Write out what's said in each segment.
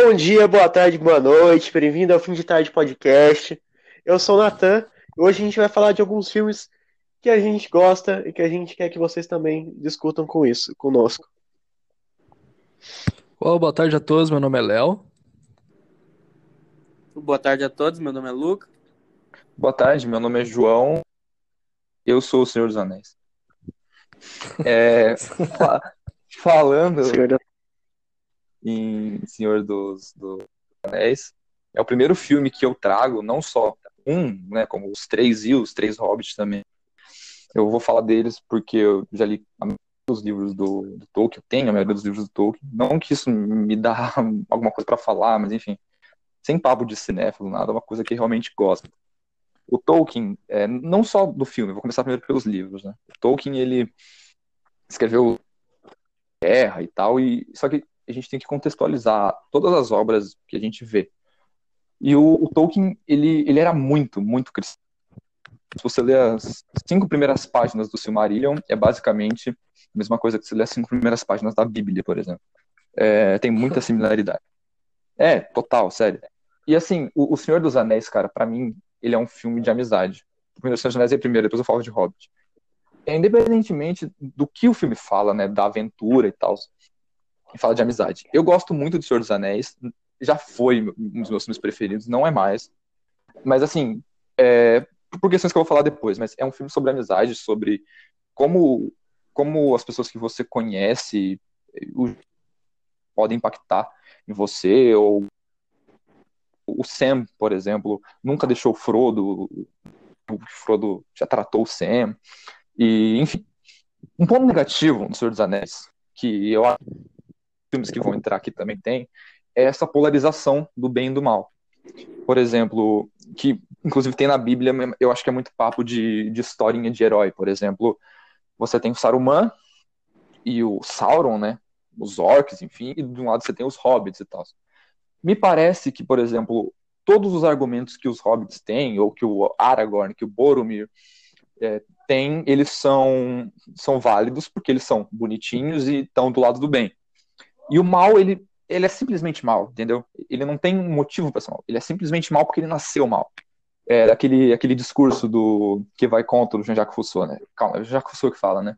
Bom dia, boa tarde, boa noite, bem-vindo ao Fim de Tarde Podcast. Eu sou o Natan e hoje a gente vai falar de alguns filmes que a gente gosta e que a gente quer que vocês também discutam com isso, conosco. Olá, boa tarde a todos, meu nome é Léo. Boa tarde a todos, meu nome é Luca. Boa tarde, meu nome é João. Eu sou o Senhor dos Anéis. É, fa- falando Senhor em Senhor dos, dos Anéis, é o primeiro filme que eu trago, não só um, né, como os três e os três Hobbits também. Eu vou falar deles porque eu já li dos livros do, do Tolkien, eu tenho a maioria dos livros do Tolkien. Não que isso me dá alguma coisa para falar, mas enfim, sem papo de cinéfilo, nada, é uma coisa que realmente gosto. O Tolkien, é, não só do filme, vou começar primeiro pelos livros, né? O Tolkien, ele escreveu Guerra e tal, e só que a gente tem que contextualizar todas as obras que a gente vê. E o, o Tolkien, ele, ele era muito, muito cristão. Se você ler as cinco primeiras páginas do Silmarillion, é basicamente a mesma coisa que você ler as cinco primeiras páginas da Bíblia, por exemplo. É, tem muita similaridade. É, total, sério. E assim, o, o Senhor dos Anéis, cara, pra mim, ele é um filme de amizade. O Senhor dos Anéis é primeiro, depois eu falo de Hobbit. É, independentemente do que o filme fala, né, da aventura e tal, e fala de amizade. Eu gosto muito do Senhor dos Anéis, já foi um dos meus filmes preferidos, não é mais. Mas assim, é, por questões que eu vou falar depois, mas é um filme sobre amizade, sobre como, como as pessoas que você conhece o- podem impactar em você, ou o Sam, por exemplo, nunca deixou o Frodo, o Frodo já tratou o Sam, e enfim. Um ponto negativo no Senhor dos Anéis, que eu acho filmes que vão entrar aqui também tem, é essa polarização do bem e do mal. Por exemplo, que inclusive tem na Bíblia, eu acho que é muito papo de, de historinha de herói. Por exemplo, você tem o Saruman e o Sauron, né? Os orcs, enfim, e de um lado você tem os hobbits e tal. Me parece que, por exemplo, todos os argumentos que os hobbits têm, ou que o Aragorn, que o Boromir é, tem, eles são, são válidos porque eles são bonitinhos e estão do lado do bem. E o mal, ele, ele é simplesmente mal, entendeu? Ele não tem um motivo para ser mal. Ele é simplesmente mal porque ele nasceu mal. É aquele, aquele discurso do que vai contra o Jean-Jacques Rousseau, né? Calma, é o Jean-Jacques Rousseau que fala, né?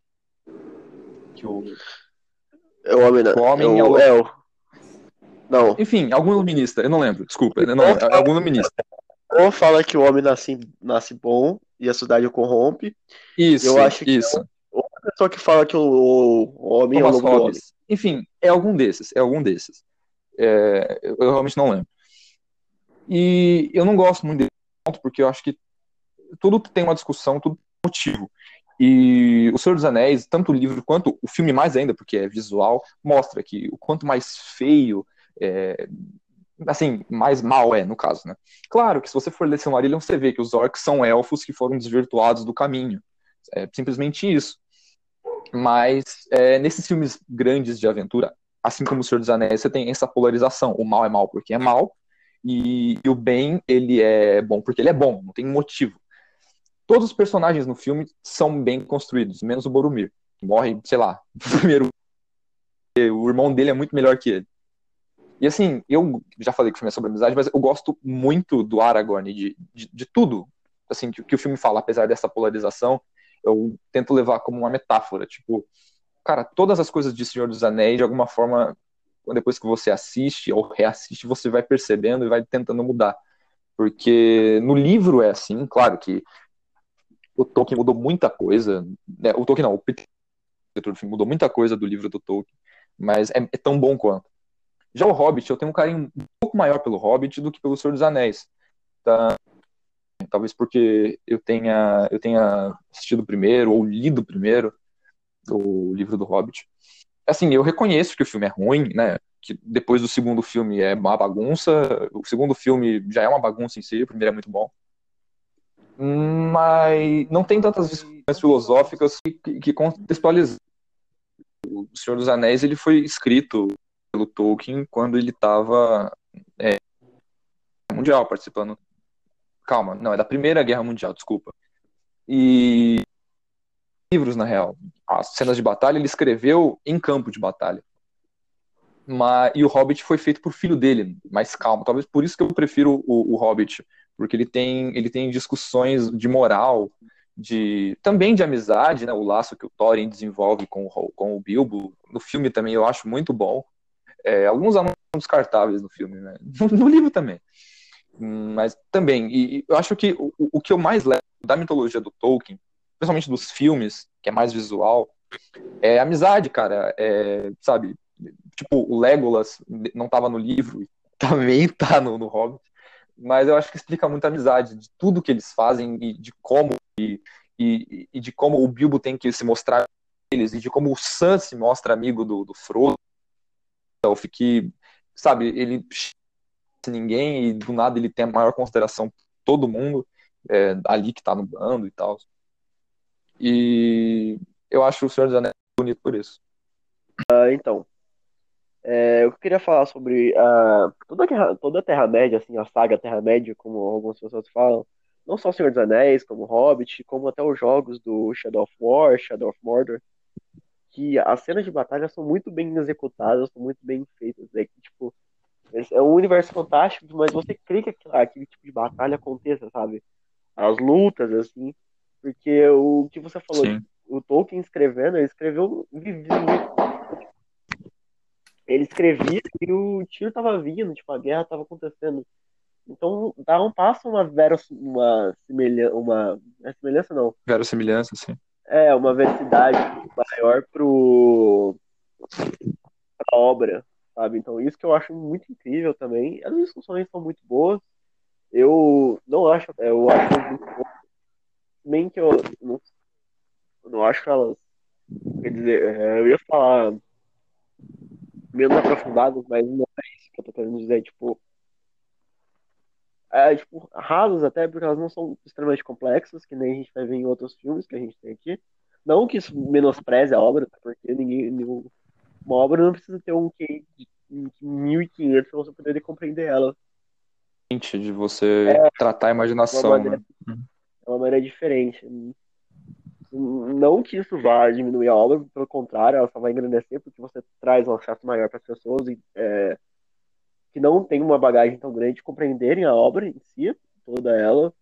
Que o, É o homem, O homem é é o, é o- Não. enfim, algum iluminista, eu não lembro, desculpa, não, é algum iluminista. Ou fala que o homem nasce, nasce bom e a cidade o corrompe. Isso, Eu acho que isso. Outra pessoa que fala que o, o homem é o Thomas lobo do homem. Hobbes. Enfim, é algum desses, é algum desses. É, eu, eu realmente não lembro. E eu não gosto muito desse ponto, porque eu acho que tudo tem uma discussão, tudo tem um motivo. E O Senhor dos Anéis, tanto o livro quanto o filme mais ainda, porque é visual, mostra que o quanto mais feio, é, assim, mais mal é, no caso, né? Claro que se você for ler Silmarillion, você vê que os orcs são elfos que foram desvirtuados do caminho. É simplesmente isso. Mas é, nesses filmes grandes de aventura, assim como O Senhor dos Anéis, você tem essa polarização. O mal é mal porque é mal, e, e o bem, ele é bom porque ele é bom, não tem motivo. Todos os personagens no filme são bem construídos, menos o Boromir. que Morre, sei lá, primeiro. O irmão dele é muito melhor que ele. E assim, eu já falei que o filme é sobre amizade, mas eu gosto muito do Aragorn, de, de, de tudo assim, que, que o filme fala, apesar dessa polarização, eu tento levar como uma metáfora. Tipo, cara, todas as coisas de Senhor dos Anéis, de alguma forma, depois que você assiste ou reassiste, você vai percebendo e vai tentando mudar. Porque no livro é assim, claro que o Tolkien mudou muita coisa. Né? O Tolkien não, o Peter mudou muita coisa do livro do Tolkien, mas é, é tão bom quanto. Já o Hobbit, eu tenho um carinho um pouco maior pelo Hobbit do que pelo Senhor dos Anéis. Tá? Talvez porque eu tenha, eu tenha assistido primeiro ou lido primeiro o livro do Hobbit. Assim, eu reconheço que o filme é ruim, né? Que depois do segundo filme é uma bagunça. O segundo filme já é uma bagunça em si, o primeiro é muito bom. Mas não tem tantas discussões filosóficas que, que, contextualizam. O Senhor dos Anéis ele foi escrito pelo Tolkien quando ele estava é, mundial participando. Calma, não, é da Primeira Guerra Mundial, desculpa. E livros, na real. As cenas de batalha ele escreveu em campo de batalha. Mas, e o Hobbit foi feito por filho dele, mais calmo. Talvez por isso que eu prefiro o, o Hobbit, porque ele tem, ele tem discussões de moral, de também de amizade, né? O laço que o Thorin desenvolve com o, com o Bilbo. No filme também eu acho muito bom. É, alguns anúncios são descartáveis no filme, né? No, no livro também. Mas também, e, eu acho que o, o que eu mais levo da mitologia do Tolkien, principalmente dos filmes, que é mais visual, é amizade, cara. É, sabe, tipo, o Legolas não estava no livro, também tá no, no Hobbit, mas eu acho que explica muito a amizade, de tudo que eles fazem e de como e, e, e de como o Bilbo tem que se mostrar eles e de como o Sam se mostra amigo do, do Frodo. Que, sabe, ele ninguém e do nada ele tem a maior consideração todo mundo é, ali que tá no bando e tal. E eu acho o Senhor dos Anéis bonito por isso. Uh, então, é, eu queria falar sobre uh, toda, a, toda a Terra-média, assim, a saga Terra-média, como algumas pessoas falam, não só o Senhor dos Anéis, como Hobbit, como até os jogos do Shadow of War, Shadow of Mordor, que as cenas de batalha são muito bem executadas, são muito bem feitas, né? Que, tipo, é um universo fantástico, mas você crê que aquele, aquele tipo de batalha aconteça, sabe? As lutas, assim, porque o que você falou, Sim. o Tolkien escrevendo, ele escreveu, ele escrevia e o tiro tava vindo, tipo, a guerra tava acontecendo. Então dá um passo uma veros, uma semelhança, uma é semelhança não. Verossimilhança, sim. É, uma veracidade maior pro pra obra, sabe? Então isso que eu acho muito incrível também. As discussões são muito boas. Eu não acho, eu acho muito bom. Bem que eu não, não acho elas. Quer dizer, é, eu ia falar menos aprofundados, mas não é isso que eu tô querendo dizer, tipo. É, tipo, rasos até, porque elas não são extremamente complexas, que nem a gente vai ver em outros filmes que a gente tem aqui. Não que isso menospreze a obra, porque ninguém, nenhum, uma obra não precisa ter um QI de 1500 para você poder compreender ela. De você é, tratar a imaginação, maneira, né? É uma maneira diferente. Não que isso vá diminuir a obra, pelo contrário, ela só vai engrandecer porque você traz um acesso maior para as pessoas e, é, que não tem uma bagagem tão grande compreenderem a obra em si, toda ela,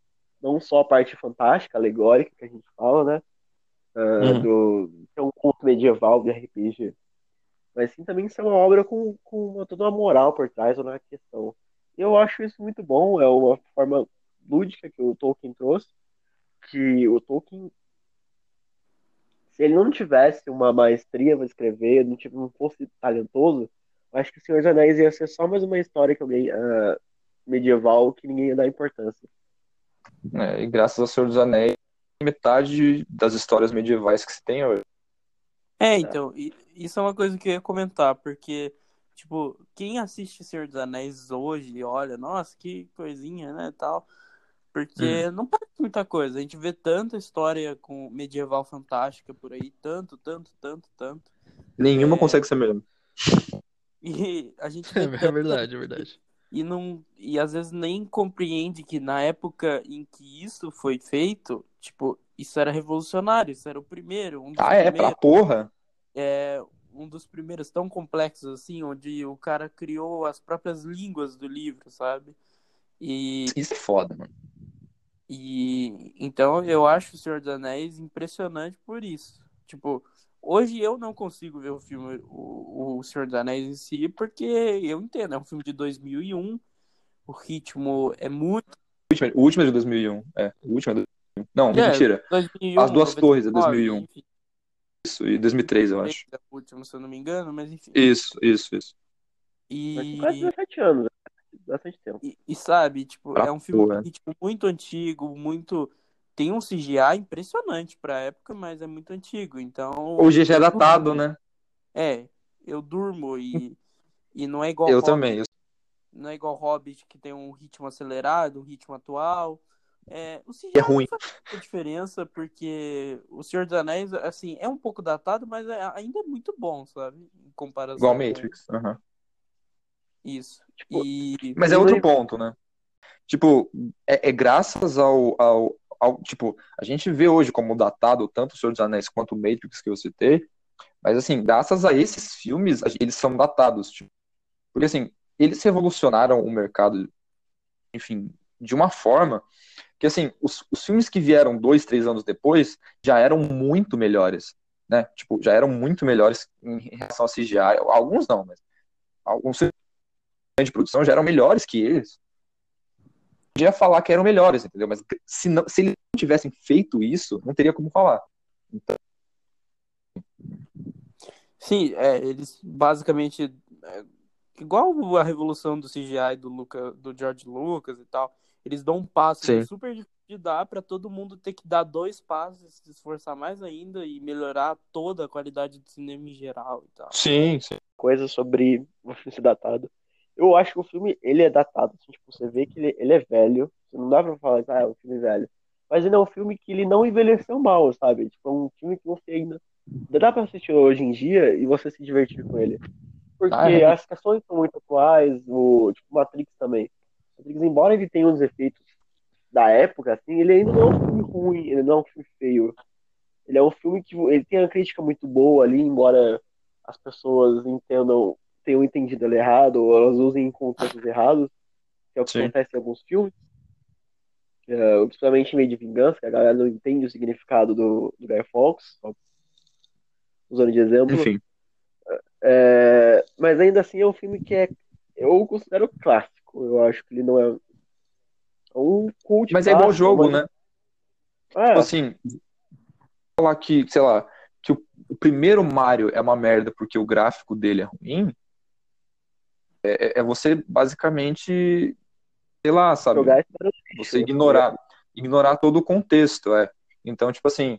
não só a parte fantástica, alegórica que a gente fala, né? Uh, uhum. do é um conto medieval de RPG, mas sim também ser uma obra com, com uma, toda uma moral por trás, uma questão. Eu acho isso muito bom, é uma forma lúdica que o Tolkien trouxe, que o Tolkien se ele não tivesse uma maestria para escrever, não, tivesse, não fosse talentoso, acho que o Senhor dos Anéis ia ser só mais uma história que alguém, uh, medieval que ninguém ia dar importância. É, e graças ao Senhor dos Anéis, metade das histórias medievais que se tem hoje. É, então, isso é uma coisa que eu ia comentar, porque, tipo, quem assiste Senhor dos Anéis hoje, olha, nossa, que coisinha, né, tal, porque hum. não parece muita coisa. A gente vê tanta história com medieval fantástica por aí, tanto, tanto, tanto, tanto. Nenhuma é... consegue ser melhor. E a gente é, é verdade, é verdade. E não e às vezes nem compreende que na época em que isso foi feito, tipo, isso era revolucionário, isso era o primeiro, um Ah, é pra porra. É um dos primeiros tão complexos assim, onde o cara criou as próprias línguas do livro, sabe? E isso é foda, mano. E então eu acho o Senhor dos Anéis impressionante por isso. Tipo, hoje eu não consigo ver o filme o, o Senhor dos Anéis em si, porque eu entendo, é um filme de 2001, o ritmo é muito. O último é de 2001, é. O último é de 2001. Não, é, mentira. 2001, As duas 99, torres é 2001. Enfim. Isso, e 2003, eu acho. É o último, se eu não me engano, mas enfim. Isso, isso, isso. E. Quase 17 anos, né? bastante tempo. E, e sabe, tipo, pra é um filme porra. tipo, muito antigo, muito. Tem um CGI impressionante pra época, mas é muito antigo. Então. O GG é datado, né? É, eu durmo e, e não é igual. Eu Hobbit, também. Eu... Não é igual Hobbit, que tem um ritmo acelerado, um ritmo atual. É, o CGI é ruim. faz muita diferença, porque o Senhor dos Anéis, assim, é um pouco datado, mas é, ainda é muito bom, sabe? Em comparação. Igual Matrix. Uhum. Isso. Tipo, e... Mas é outro ponto, né? Tipo, é, é graças ao, ao, ao, Tipo, a gente vê hoje como datado tanto o Senhor dos Anéis quanto o Matrix que eu citei, mas assim, graças a esses filmes, eles são datados. Tipo, Porque, assim, eles revolucionaram o mercado, enfim, de uma forma que, assim, os, os filmes que vieram dois, três anos depois já eram muito melhores, né? Tipo, já eram muito melhores em relação ao CGI. Alguns não, mas alguns de produção já eram melhores que eles. Podia falar que eram melhores, entendeu? Mas se, não, se eles não tivessem feito isso, não teria como falar. Então... Sim, é, eles basicamente. É, igual a revolução do CGI do, Luca, do George Lucas e tal, eles dão um passo Sim. super difícil de dar para todo mundo ter que dar dois passos, se esforçar mais ainda e melhorar toda a qualidade do cinema em geral e tal. Sim, sim. Coisa sobre o filme ser datado. Eu acho que o filme, ele é datado, assim, tipo, você vê que ele, ele é velho, não dá pra falar que ah, é um filme velho, mas ele é um filme que ele não envelheceu mal, sabe? Tipo, é um filme que você ainda dá pra assistir hoje em dia e você se divertir com ele. Porque ah, é. as questões são muito atuais, o tipo, Matrix também. Embora ele tenha uns efeitos da época, assim, ele ainda não é um filme ruim, ele não é um filme feio. Ele é um filme que ele tem uma crítica muito boa ali, embora as pessoas entendam, tenham entendido ele errado, ou elas usem em contextos errados, que é o que Sim. acontece em alguns filmes. Uh, principalmente em meio de vingança, que a galera não entende o significado do, do Guy Fawkes, usando de exemplo. Enfim. É, mas ainda assim é um filme que é, eu considero clássico. Eu acho que ele não é um culto. Mas é igual jogo, mas... né? É. Tipo assim, falar que, sei lá, que o, o, primeiro Mario é uma merda porque o gráfico dele é ruim, é, é, é você basicamente, sei lá, sabe? É você né? ignorar, ignorar todo o contexto, é. Então, tipo assim,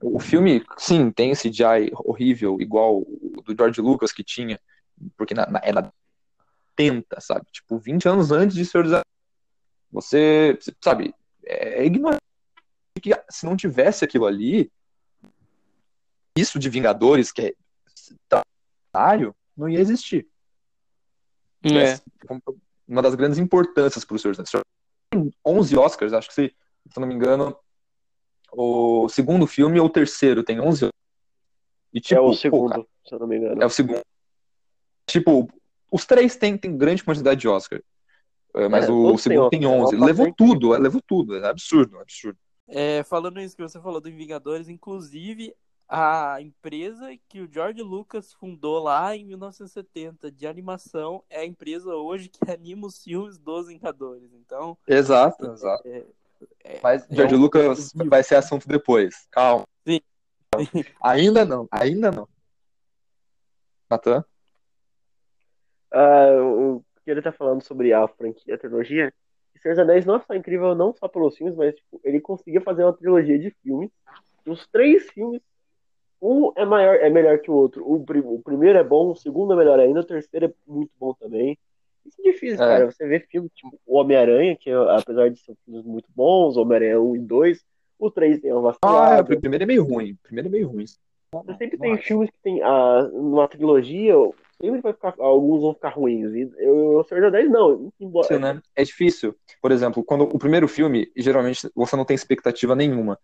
o filme, sim, tem esse CGI horrível, igual o do George Lucas que tinha, porque na, na, é na 80, sabe? Tipo, 20 anos antes de Senhor dos Anéis. Você, sabe, é, é ignorante que ah, se não tivesse aquilo ali, isso de Vingadores, que é não ia existir. É. Uma das grandes importâncias para o Senhor dos Anéis. 11 Oscars, acho que se, se não me engano, o segundo filme ou o terceiro tem 11 e, tipo, é o tipo, segundo, pô, cara, se eu não me engano. É o segundo. Tipo, os três têm, têm grande quantidade de Oscar. É, mas é, o, o segundo tem 11. Ele levou tudo, é, levou tudo. É absurdo, é absurdo. É, falando isso que você falou do Vingadores, inclusive a empresa que o George Lucas fundou lá em 1970 de animação é a empresa hoje que anima os filmes dos Vingadores. Então. Exato, é, exato. É, é, Mas George um... Lucas vai ser assunto depois. Calma. Sim. Ainda não, ainda não. Natan? Uh, o que ele tá falando sobre a franquia, a trilogia, Senhor dos Anéis não é só incrível, não só pelos filmes, mas tipo, ele conseguiu fazer uma trilogia de filmes. Os três filmes, um é maior, é melhor que o outro. O, o primeiro é bom, o segundo é melhor ainda, o terceiro é muito bom também. Isso é difícil, é. cara. Você vê filmes tipo O Homem-Aranha, que apesar de ser filmes muito bons, Homem-Aranha 1 e 2, o 3 tem uma vacilada. Ah, é, o primeiro é meio ruim. O primeiro é meio ruim. Você sempre tem filmes que tem a, uma trilogia, sempre vai ficar, alguns vão ficar ruins. E eu, eu Senhor 10 não. Embora... Sim, né? É difícil. Por exemplo, quando o primeiro filme, geralmente você não tem expectativa nenhuma.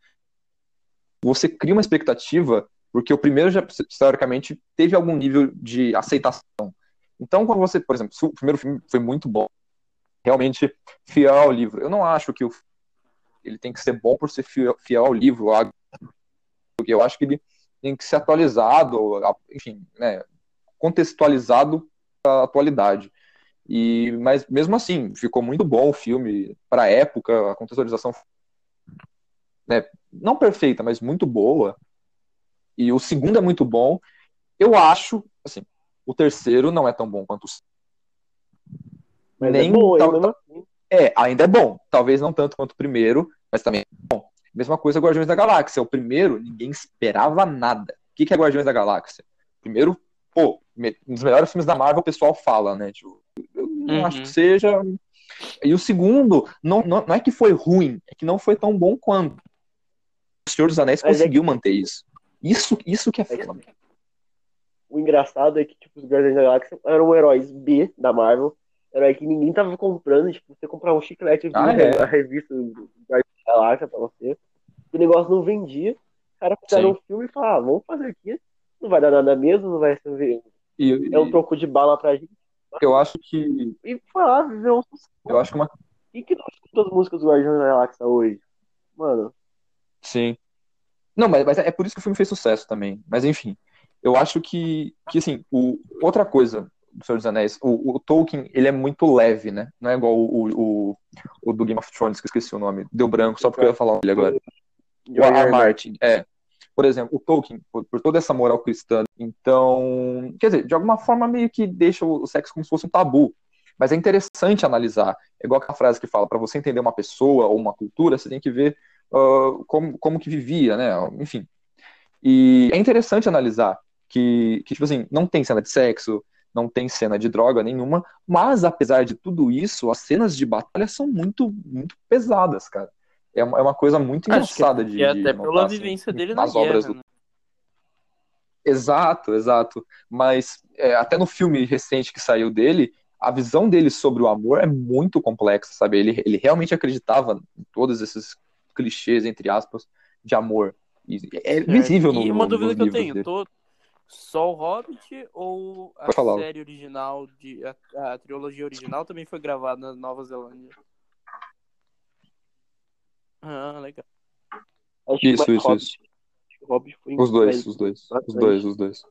Você cria uma expectativa porque o primeiro já, historicamente, teve algum nível de aceitação. Então, quando você, por exemplo, o primeiro filme foi muito bom, realmente fiel ao livro, eu não acho que o, ele tem que ser bom por ser fiel, fiel ao livro, porque eu acho que ele tem que ser atualizado, enfim, né, contextualizado para a atualidade. E, mas mesmo assim, ficou muito bom o filme para a época, a contextualização né, não perfeita, mas muito boa. E o segundo é muito bom. Eu acho, assim, o terceiro não é tão bom quanto o mas Nem é bom, tal, tal, assim. É, ainda é bom. Talvez não tanto quanto o primeiro, mas também é bom. Mesma coisa Guardiões da Galáxia. O primeiro, ninguém esperava nada. O que, que é Guardiões da Galáxia? Primeiro, pô, um dos melhores filmes da Marvel, o pessoal fala, né? Tipo, eu não uhum. acho que seja. E o segundo, não, não, não, é que foi ruim, é que não foi tão bom quanto. O Senhor dos Anéis mas conseguiu é que... manter isso. Isso, isso que é, é foda o engraçado é que, tipo, os Guardiões da Galáxia eram heróis B da Marvel, herói que ninguém tava comprando, tipo, você comprar um chiclete ah, é. a revista do Guardiões da Galáxia pra você, o negócio não vendia, os caras fizeram um filme e falaram, ah, vamos fazer aqui, não vai dar nada mesmo, não vai ser... E, é um troco de bala pra gente, Eu acho que. E foi lá, viveu um sucesso. Eu acho que uma. E que não escuta as músicas do Guardiões da Galáxia hoje? Mano, Sim. Não, mas, mas é por isso que o filme fez sucesso também. Mas enfim, eu acho que, que assim, o, outra coisa do Senhor dos Anéis, o, o Tolkien, ele é muito leve, né? Não é igual o, o, o do Game of Thrones, que eu esqueci o nome. Deu branco, só porque eu ia falar ele agora. O. R. Martin, é. Por exemplo, o Tolkien, por, por toda essa moral cristã, então, quer dizer, de alguma forma meio que deixa o sexo como se fosse um tabu. Mas é interessante analisar. É igual aquela frase que fala, para você entender uma pessoa ou uma cultura, você tem que ver uh, como, como que vivia, né? Enfim. E é interessante analisar que, que, tipo assim, não tem cena de sexo, não tem cena de droga nenhuma, mas apesar de tudo isso, as cenas de batalha são muito, muito pesadas, cara. É uma, é uma coisa muito que engraçada de, E de até notar, pela assim, vivência dele na nas obras guerra, do né? Exato, exato. Mas é, até no filme recente que saiu dele, a visão dele sobre o amor é muito complexa, sabe? Ele, ele realmente acreditava em todos esses clichês, entre aspas, de amor. E é visível no, E uma no- dúvida que eu tenho, dele. tô... só o Hobbit ou a série original, de, a, a trilogia original também foi gravada na Nova Zelândia? Ah, legal. Acho Isso, isso, Hobbit. isso. Acho que Hobbit foi Os dois, os dois, os dois, os dois.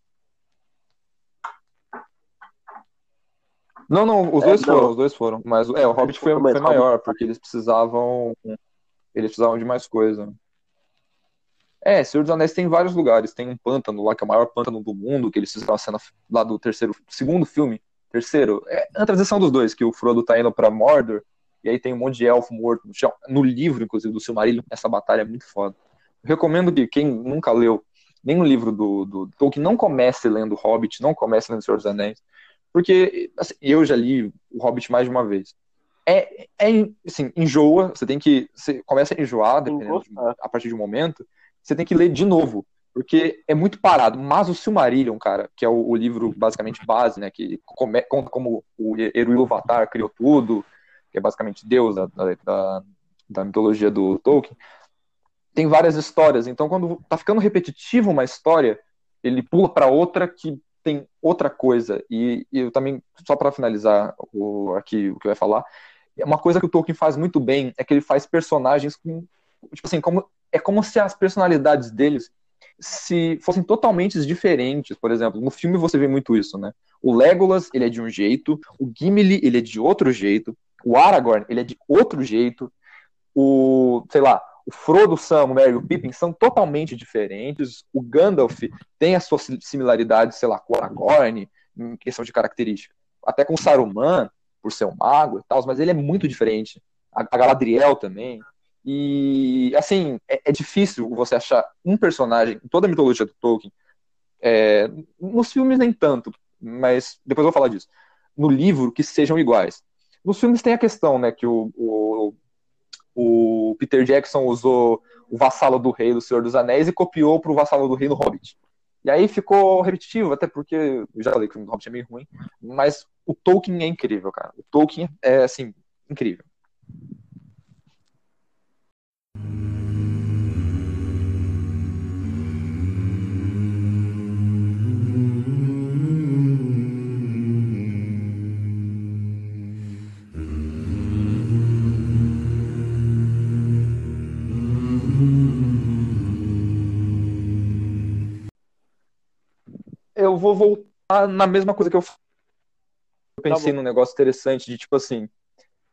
Não, não, os É, dois não. foram, os dois foram. Mas é, o Hobbit foi, foi maior, porque eles precisavam. Eles precisavam de mais coisa. É, Senhor dos Anéis tem vários lugares. Tem um pântano lá, que é o maior pântano do mundo, que eles fizeram a cena lá do terceiro, segundo filme. Terceiro, é a transição dos dois, que o Frodo tá indo pra Mordor, e aí tem um monte de elfo morto no chão. No livro, inclusive, do Silmarillion, essa batalha é muito foda. Eu recomendo que quem nunca leu nenhum livro do, do Tolkien não comece lendo Hobbit, não comece lendo Senhor dos Anéis, porque assim, eu já li o Hobbit mais de uma vez. É, é assim, enjoa, você tem que. Você começa a enjoar, dependendo de- a partir de um momento, você tem que ler de novo, porque é muito parado. Mas o Silmarillion, cara, que é o, o livro basicamente base, né, que come- conta como o Eru Ilúvatar criou tudo, que é basicamente Deus da, da, da mitologia do Tolkien, tem várias histórias. Então, quando tá ficando repetitivo uma história, ele pula para outra que tem outra coisa. E, e eu também, só para finalizar o, aqui o que eu ia falar, uma coisa que o Tolkien faz muito bem é que ele faz personagens com, tipo assim, como é como se as personalidades deles se fossem totalmente diferentes. Por exemplo, no filme você vê muito isso, né? O Legolas, ele é de um jeito, o Gimli, ele é de outro jeito, o Aragorn, ele é de outro jeito, o, sei lá, o Frodo, Sam, o Merry e o Pippin são totalmente diferentes. O Gandalf tem as suas similaridades, sei lá, com o Aragorn, em questão de característica. Até com o Saruman, por ser um mago e tal, mas ele é muito diferente. A, a Galadriel também. E, assim, é, é difícil você achar um personagem em toda a mitologia do Tolkien. É, nos filmes, nem tanto, mas depois eu vou falar disso. No livro, que sejam iguais. Nos filmes tem a questão, né, que o, o, o Peter Jackson usou o Vassalo do Rei do Senhor dos Anéis e copiou pro Vassalo do Rei no Hobbit. E aí ficou repetitivo, até porque eu já falei que o Hobbit é meio ruim, mas o Tolkien é incrível, cara. O Tolkien é, assim, incrível. Vou voltar na mesma coisa que eu eu pensei bom. num negócio interessante de tipo assim,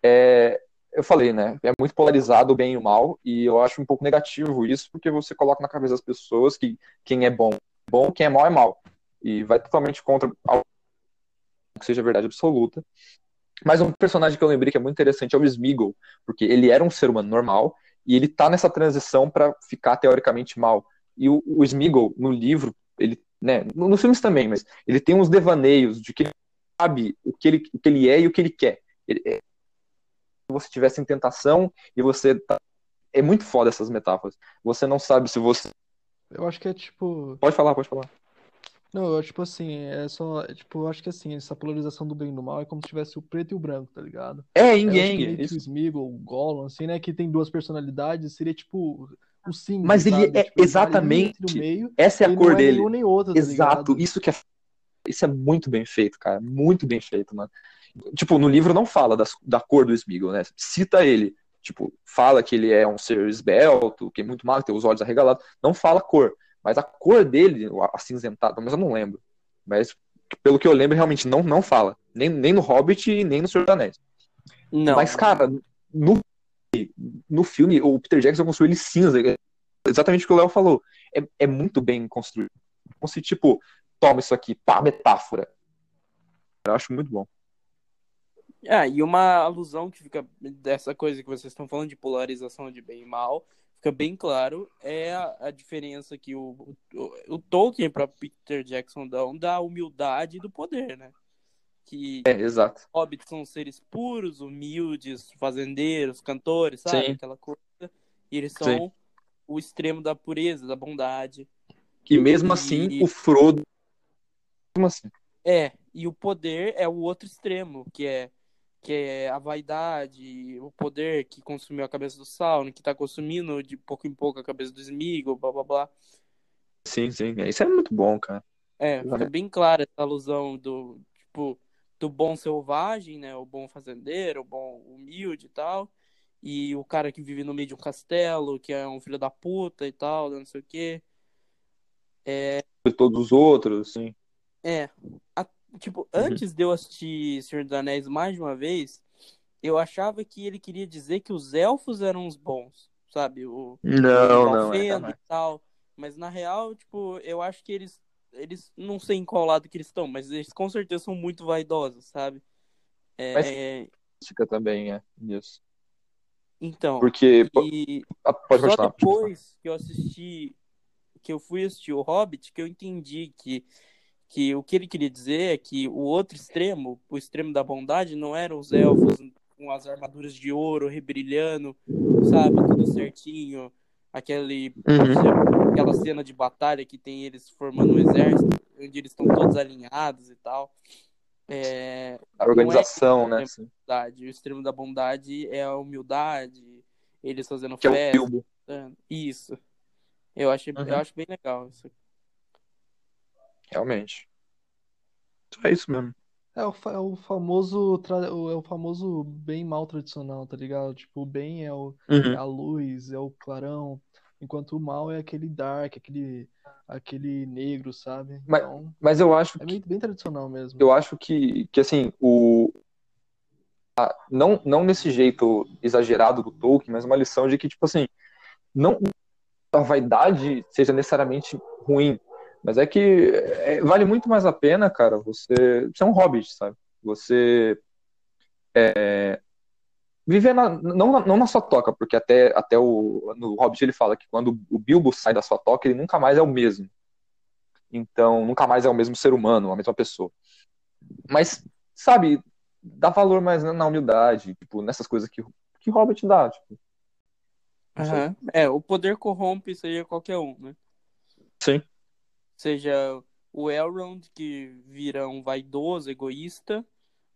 é, eu falei, né? É muito polarizado o bem e o mal, e eu acho um pouco negativo isso, porque você coloca na cabeça das pessoas que quem é bom é bom, quem é mal é mal. E vai totalmente contra algo que seja verdade absoluta. Mas um personagem que eu lembrei que é muito interessante é o Smeagol, porque ele era um ser humano normal e ele tá nessa transição para ficar teoricamente mal. E o, o Smeagol, no livro, ele, né, no- nos filmes também, mas ele tem uns devaneios de que ele sabe o que ele, o que ele é e o que ele quer. Ele, é, se você tivesse em tentação e você tá, é muito foda essas metáforas. Você não sabe se você Eu acho que é tipo. pode falar, pode falar. Não, eu, tipo assim, é só. é, Tipo, eu acho que assim, essa polarização do bem e do mal é como se tivesse o preto e o branco, tá ligado? É, ninguém, meio que o isso. Smeagol, o Gollum, assim, né? Que tem duas personalidades, seria tipo o símbolo, Mas ele sabe? é Tipo, ele tá exatamente o meio, Essa é a ele cor não é dele. nenhum outro, tá Exato, ligado? isso que é Isso é muito bem feito, cara. Muito bem feito, mano. Tipo, no livro não fala das, da cor do Smeagol, né? Cita ele. Tipo, fala que ele é um ser esbelto, que é muito magro, tem os olhos arregalados. Não fala cor. Mas a cor dele, acinzentada, mas eu não lembro. Mas pelo que eu lembro, realmente não, não fala. Nem, nem no Hobbit e nem no Senhor dos Anéis. Não. Mas, cara, no, no filme, o Peter Jackson construiu ele cinza. Exatamente o que o Léo falou. É, é muito bem construído. Como se, tipo, toma isso aqui, pá, metáfora. Eu acho muito bom. É, e uma alusão que fica dessa coisa que vocês estão falando de polarização de bem e mal, fica bem claro, é a, a diferença que o, o, o Tolkien para Peter Jackson dão da humildade e do poder, né? Que É, exato. hobbits são seres puros, humildes, fazendeiros, cantores, sabe? Sim. Aquela coisa. E eles são Sim. o extremo da pureza, da bondade. E mesmo E- assim, o Frodo. Mesmo assim. É, e o poder é o outro extremo, que é que é a vaidade, o poder que consumiu a cabeça do Sauron, que tá consumindo de pouco em pouco a cabeça do Smeagol, blá blá blá. Sim, sim. Isso é muito bom, cara. É, fica bem clara essa alusão do, tipo, do bom selvagem, né, o bom fazendeiro, o bom humilde e tal, e o cara que vive no meio de um castelo, que é um filho da puta e tal, não sei o quê. De todos os outros, sim. É, a- tipo, Uhum. antes de eu assistir Senhor dos Anéis mais de uma vez, eu achava que ele queria dizer que os elfos eram os bons, sabe? O, Não, o não. Valfenda É, e tal. Mas na real, tipo, eu acho que eles, eles não sei em qual lado que eles estão, mas eles com certeza são muito vaidosos, sabe? É, Mas- é, também, é. Isso. então, Porque. e Ah, Pode só continuar. depois que eu assisti, que eu fui assistir o Hobbit, que eu entendi que, que o que ele queria dizer é que o outro extremo, o extremo da bondade, não eram os elfos com as armaduras de ouro rebrilhando, sabe, tudo certinho, aquele, Uhum. aquela cena de batalha que tem eles formando um exército, onde eles estão todos alinhados e tal. É, A organização, não é- né? sim. bondade. O extremo da bondade é a humildade, eles fazendo Que é o festa. Bilbo. Isso. Eu achei, Uhum. eu acho bem legal isso. Realmente. É isso mesmo. É o, fa- é o famoso tra- o- é o famoso bem mal tradicional, tá ligado? Tipo, o bem é, o, é a luz, é o clarão, enquanto o mal é aquele dark, aquele aquele negro, sabe? Mas- Então, Mas eu acho é bem, bem tradicional mesmo. eu acho que, que assim, o. não, não nesse jeito exagerado do Tolkien, mas uma lição de que, tipo assim, não a vaidade seja necessariamente ruim, mas é que é, vale muito mais a pena, cara, você ser um hobbit, sabe? Você é, viver na, não, na- não na sua toca, porque até, até o, no Hobbit ele fala que quando o Bilbo sai da sua toca, ele nunca mais é o mesmo. Então, nunca mais é o mesmo ser humano, a mesma pessoa. Mas, sabe, dá valor mais na humildade, tipo, nessas coisas que, que Hobbit dá, tipo. Aham. É, o poder corrompe, seja qualquer um, né? Sim. Seja o Elrond, que vira um vaidoso, egoísta,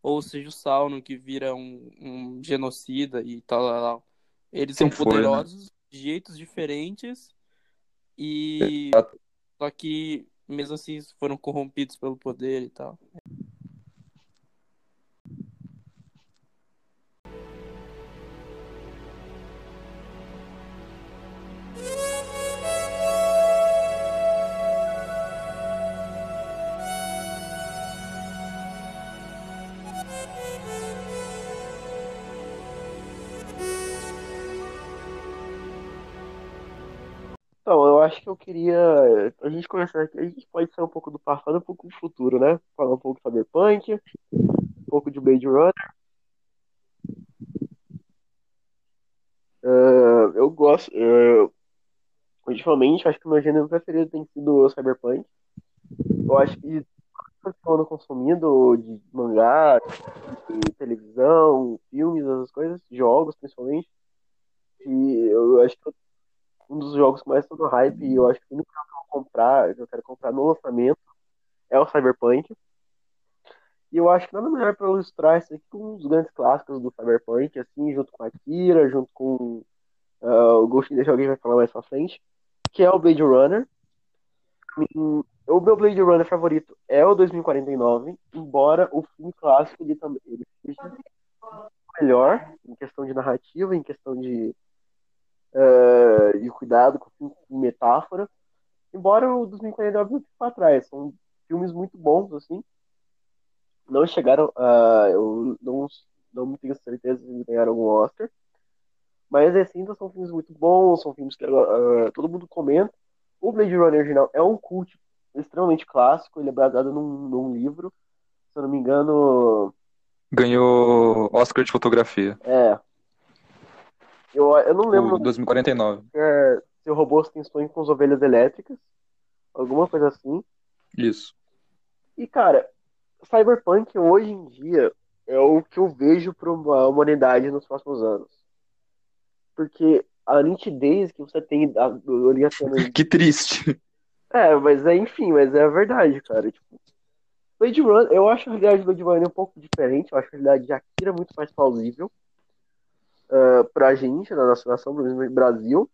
ou seja o Sauron, que vira um, um genocida e tal, tal, tal. Eles são Sempre foi, né? poderosos de jeitos diferentes e só que mesmo assim foram corrompidos pelo poder e tal. Acho que eu queria. A gente começar aqui. A gente pode sair um pouco do passado, um pouco do futuro, né? Falar um pouco de Cyberpunk, um pouco de Blade Runner. Ah, eu gosto. ah, ultimamente, acho que o meu gênero preferido tem sido o Cyberpunk. Eu acho que ando consumindo de mangá, de televisão, filmes, essas coisas, jogos principalmente. E eu acho que eu um dos jogos que mais estou no hype e eu acho que o único que eu vou comprar, que eu quero comprar no lançamento, é o Cyberpunk. E eu acho que nada melhor para ilustrar isso aqui com um dos grandes clássicos do Cyberpunk, assim, junto com a Akira, junto com ah, o Ghost in the Shell, alguém vai falar mais pra frente, que é o Blade Runner. o meu Blade Runner favorito é o 2049, embora o filme clássico ele também ele seja melhor em questão de narrativa, em questão uh, de cuidado com metáfora, embora o 2049 não fique para trás. São filmes muito bons, assim. Não chegaram a. eu não, não tenho certeza se ganharam algum Oscar. Mas assim, são filmes muito bons, são filmes que uh, todo mundo comenta. O Blade Runner original é um cult extremamente clássico, ele é baseado num, num livro, se eu não me engano. Ganhou Oscar de fotografia. É. Eu, eu não lembro. O 2049. É, se o robô tem sonho com as ovelhas elétricas. Alguma coisa assim. Isso. E, cara, Cyberpunk hoje em dia é o que eu vejo para a humanidade nos próximos anos. Porque a nitidez que você tem orientando. que triste. É, mas é, enfim, mas é a verdade, cara. Tipo, Blade Runner, eu acho a realidade do Blade Runner um pouco diferente. Eu acho a realidade de Akira muito mais plausível uh, pra gente, na nossa nação, no Brasil.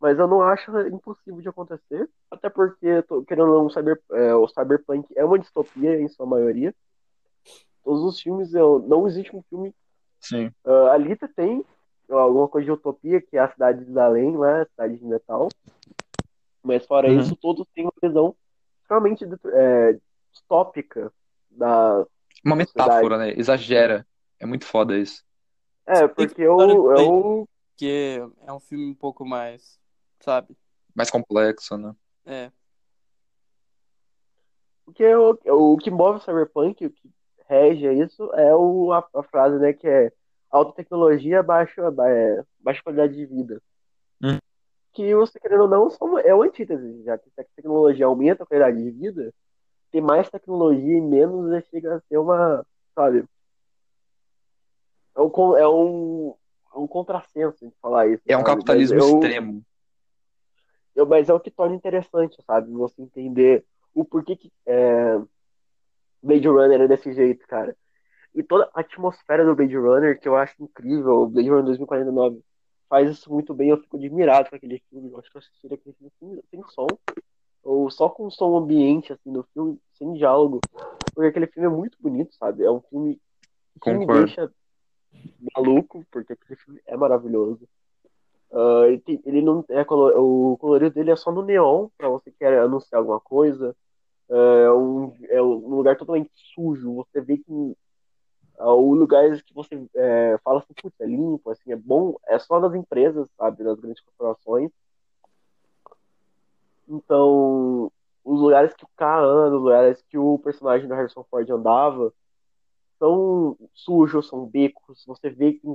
Mas eu não acho impossível de acontecer. Até porque, tô, querendo ou não, cyber, é, o Cyberpunk é uma distopia em sua maioria. Todos os filmes, eu, não existe um filme. Sim. Uh, a Lita tem alguma coisa de utopia, que é a cidade de Além, lá, a cidade de metal. Mas fora uhum. isso, todos têm uma visão realmente é, distópica da. Uma metáfora, né? Exagera. É muito foda isso. É, porque eu, eu. Que é um filme um pouco mais, sabe? Mais complexo, né? É. Porque o, o que move o Cyberpunk, o que rege isso, é o, a, a frase, né, que é alta tecnologia, baixa, é, baixa qualidade de vida. Hum. Que você querendo ou não é o antítese, já que se a tecnologia aumenta a qualidade de vida, ter mais tecnologia e menos chega a ser uma, sabe? É um, é um, é um contrassenso de falar isso. É um sabe? capitalismo eu, extremo. Eu, mas é o que torna interessante, sabe? Você entender o porquê que é, Blade Runner é desse jeito, cara e toda a atmosfera do Blade Runner, que eu acho incrível, o Blade Runner 2049 faz isso muito bem, eu fico admirado com aquele filme, eu acho que eu assisti aquele filme sem, sem som, ou só com som ambiente, assim, no filme, sem diálogo, porque aquele filme é muito bonito, sabe? É um filme que me deixa maluco, porque aquele filme é maravilhoso. Uh, ele, ele, não é color, o colorido dele é só no neon, para você que quer anunciar alguma coisa. Uh, é, um, é um lugar totalmente sujo. Você vê que o lugares que você é, fala assim, putz, é limpo, assim, é bom, é só nas empresas, sabe, nas grandes corporações. Então, os lugares que o K anda, os lugares que o personagem da Harrison Ford andava, são sujos, são becos, você vê que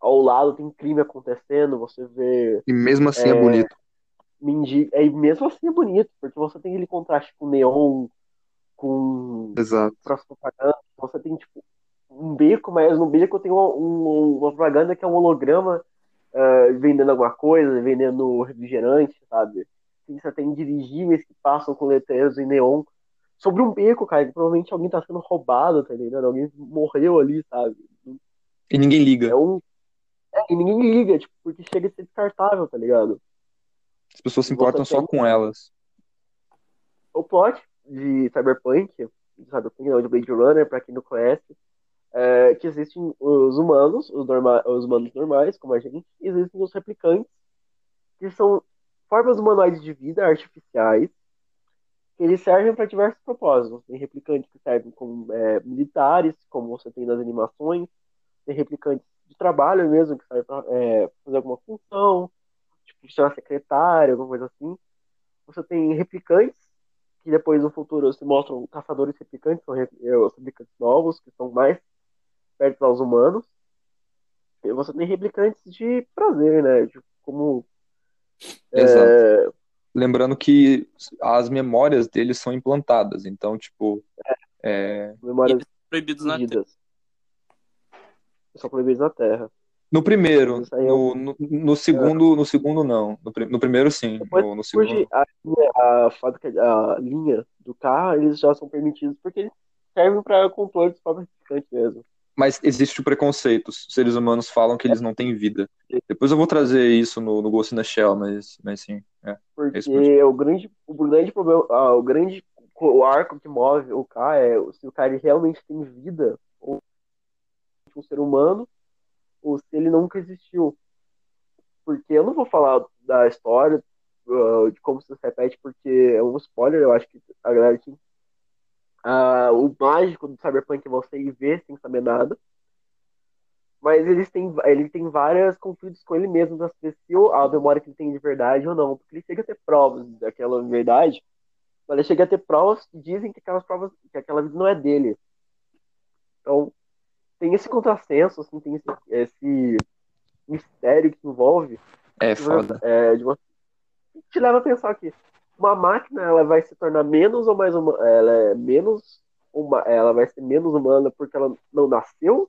ao lado tem crime acontecendo, você vê... E mesmo assim é, é bonito. Mendigo, é, e mesmo assim é bonito, porque você tem aquele contraste com neon, com Exato. propaganda, você tem, tipo, um beco, mas no beco tem uma, um, uma propaganda que é um holograma uh, vendendo alguma coisa, vendendo refrigerante, sabe? Você tem dirigíveis que passam com letreiros em neon sobre um beco, cara, que provavelmente alguém tá sendo roubado, tá ligado? Alguém morreu ali, sabe? E ninguém liga. É um... É, e ninguém liga, tipo, porque chega a ser descartável, tá ligado? As pessoas se importam só com elas. O plot de Cyberpunk, Cyberpunk não, de Blade Runner, pra quem não conhece, é, que existem os humanos, os, norma os humanos normais, como a gente, e existem os replicantes, que são formas humanoides de vida artificiais, eles servem para diversos propósitos. Tem replicantes que servem como é, militares, como você tem nas animações, tem replicantes de trabalho mesmo, que servem para é, fazer alguma função, tipo, ser uma secretária, alguma coisa assim. Você tem replicantes, que depois no futuro se mostram caçadores replicantes, são os replicantes novos, que são mais perto aos humanos. E você tem replicantes de prazer, né? Como. Exato. É... Lembrando que as memórias deles são implantadas, então, tipo. É. É... Memórias proibidos na Terra. São proibidos na Terra. No primeiro, é no, no, no, segundo, no segundo não. No, no primeiro sim. Depois, no, no segundo. A linha, a, fábrica, a linha do carro, eles já são permitidos porque eles servem para controle dos replicantes mesmo mas existe o preconceito. Os seres humanos falam que eles não têm vida. Depois eu vou trazer isso no, no Ghost in the Shell, mas, mas sim. É, porque é o grande, o grande problema, ah, o grande o arco que move o K é se o cara realmente tem vida, ou um ser humano, ou se ele nunca existiu. Porque eu não vou falar da história, uh, de como se repete, porque é um spoiler, eu acho que a galera tinha. Uh, o mágico do Cyberpunk é você ir ver sem saber nada. Mas eles têm, ele tem vários conflitos com ele mesmo para saber se a memória que ele tem de verdade ou não. Porque ele chega a ter provas daquela verdade, mas ele chega a ter provas que dizem que aquelas provas, que aquela vida não é dele. Então, tem esse contrassenso, assim, tem esse, esse mistério que envolve. É foda. É, de uma, te leva a pensar que uma máquina ela vai se tornar menos ou mais uma, ela é menos uma, ela vai ser menos humana porque ela não nasceu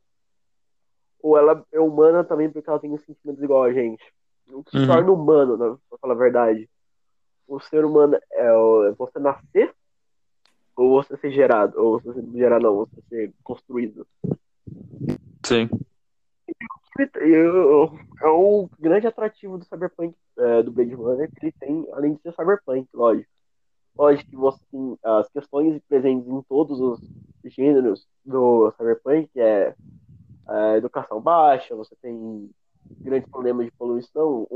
ou ela é humana também porque ela tem sentimentos igual a gente. O que uhum. se torna humano, né, pra falar a verdade. O ser humano é você nascer ou você ser gerado, ou você ser gerado não, você ser construído. Sim. É um grande atrativo do Cyberpunk, é, do Blade Runner, que ele tem, além de ser Cyberpunk, lógico. Lógico que você tem as questões presentes em todos os gêneros do Cyberpunk, que é a educação baixa, você tem grandes problemas de poluição,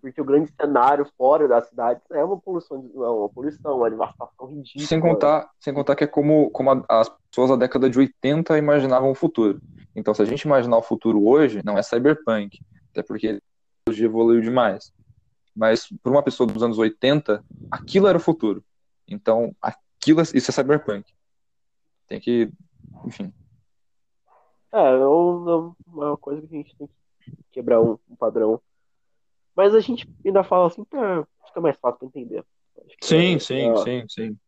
porque o grande cenário fora da cidade é uma poluição, é uma poluição, uma devastação ridícula. Sem contar, sem contar que é como, como as pessoas da década de 80 imaginavam o futuro. Então, se a gente imaginar o futuro hoje, não é cyberpunk, até porque tecnologia evoluiu demais. Mas para uma pessoa dos anos 80, aquilo era o futuro. Então, aquilo, isso é cyberpunk. Tem que, enfim. É, é uma coisa que a gente tem que quebrar um, um padrão mas a gente ainda fala assim pra ficar mais fácil pra entender. Sim, é, sim, é... sim, sim.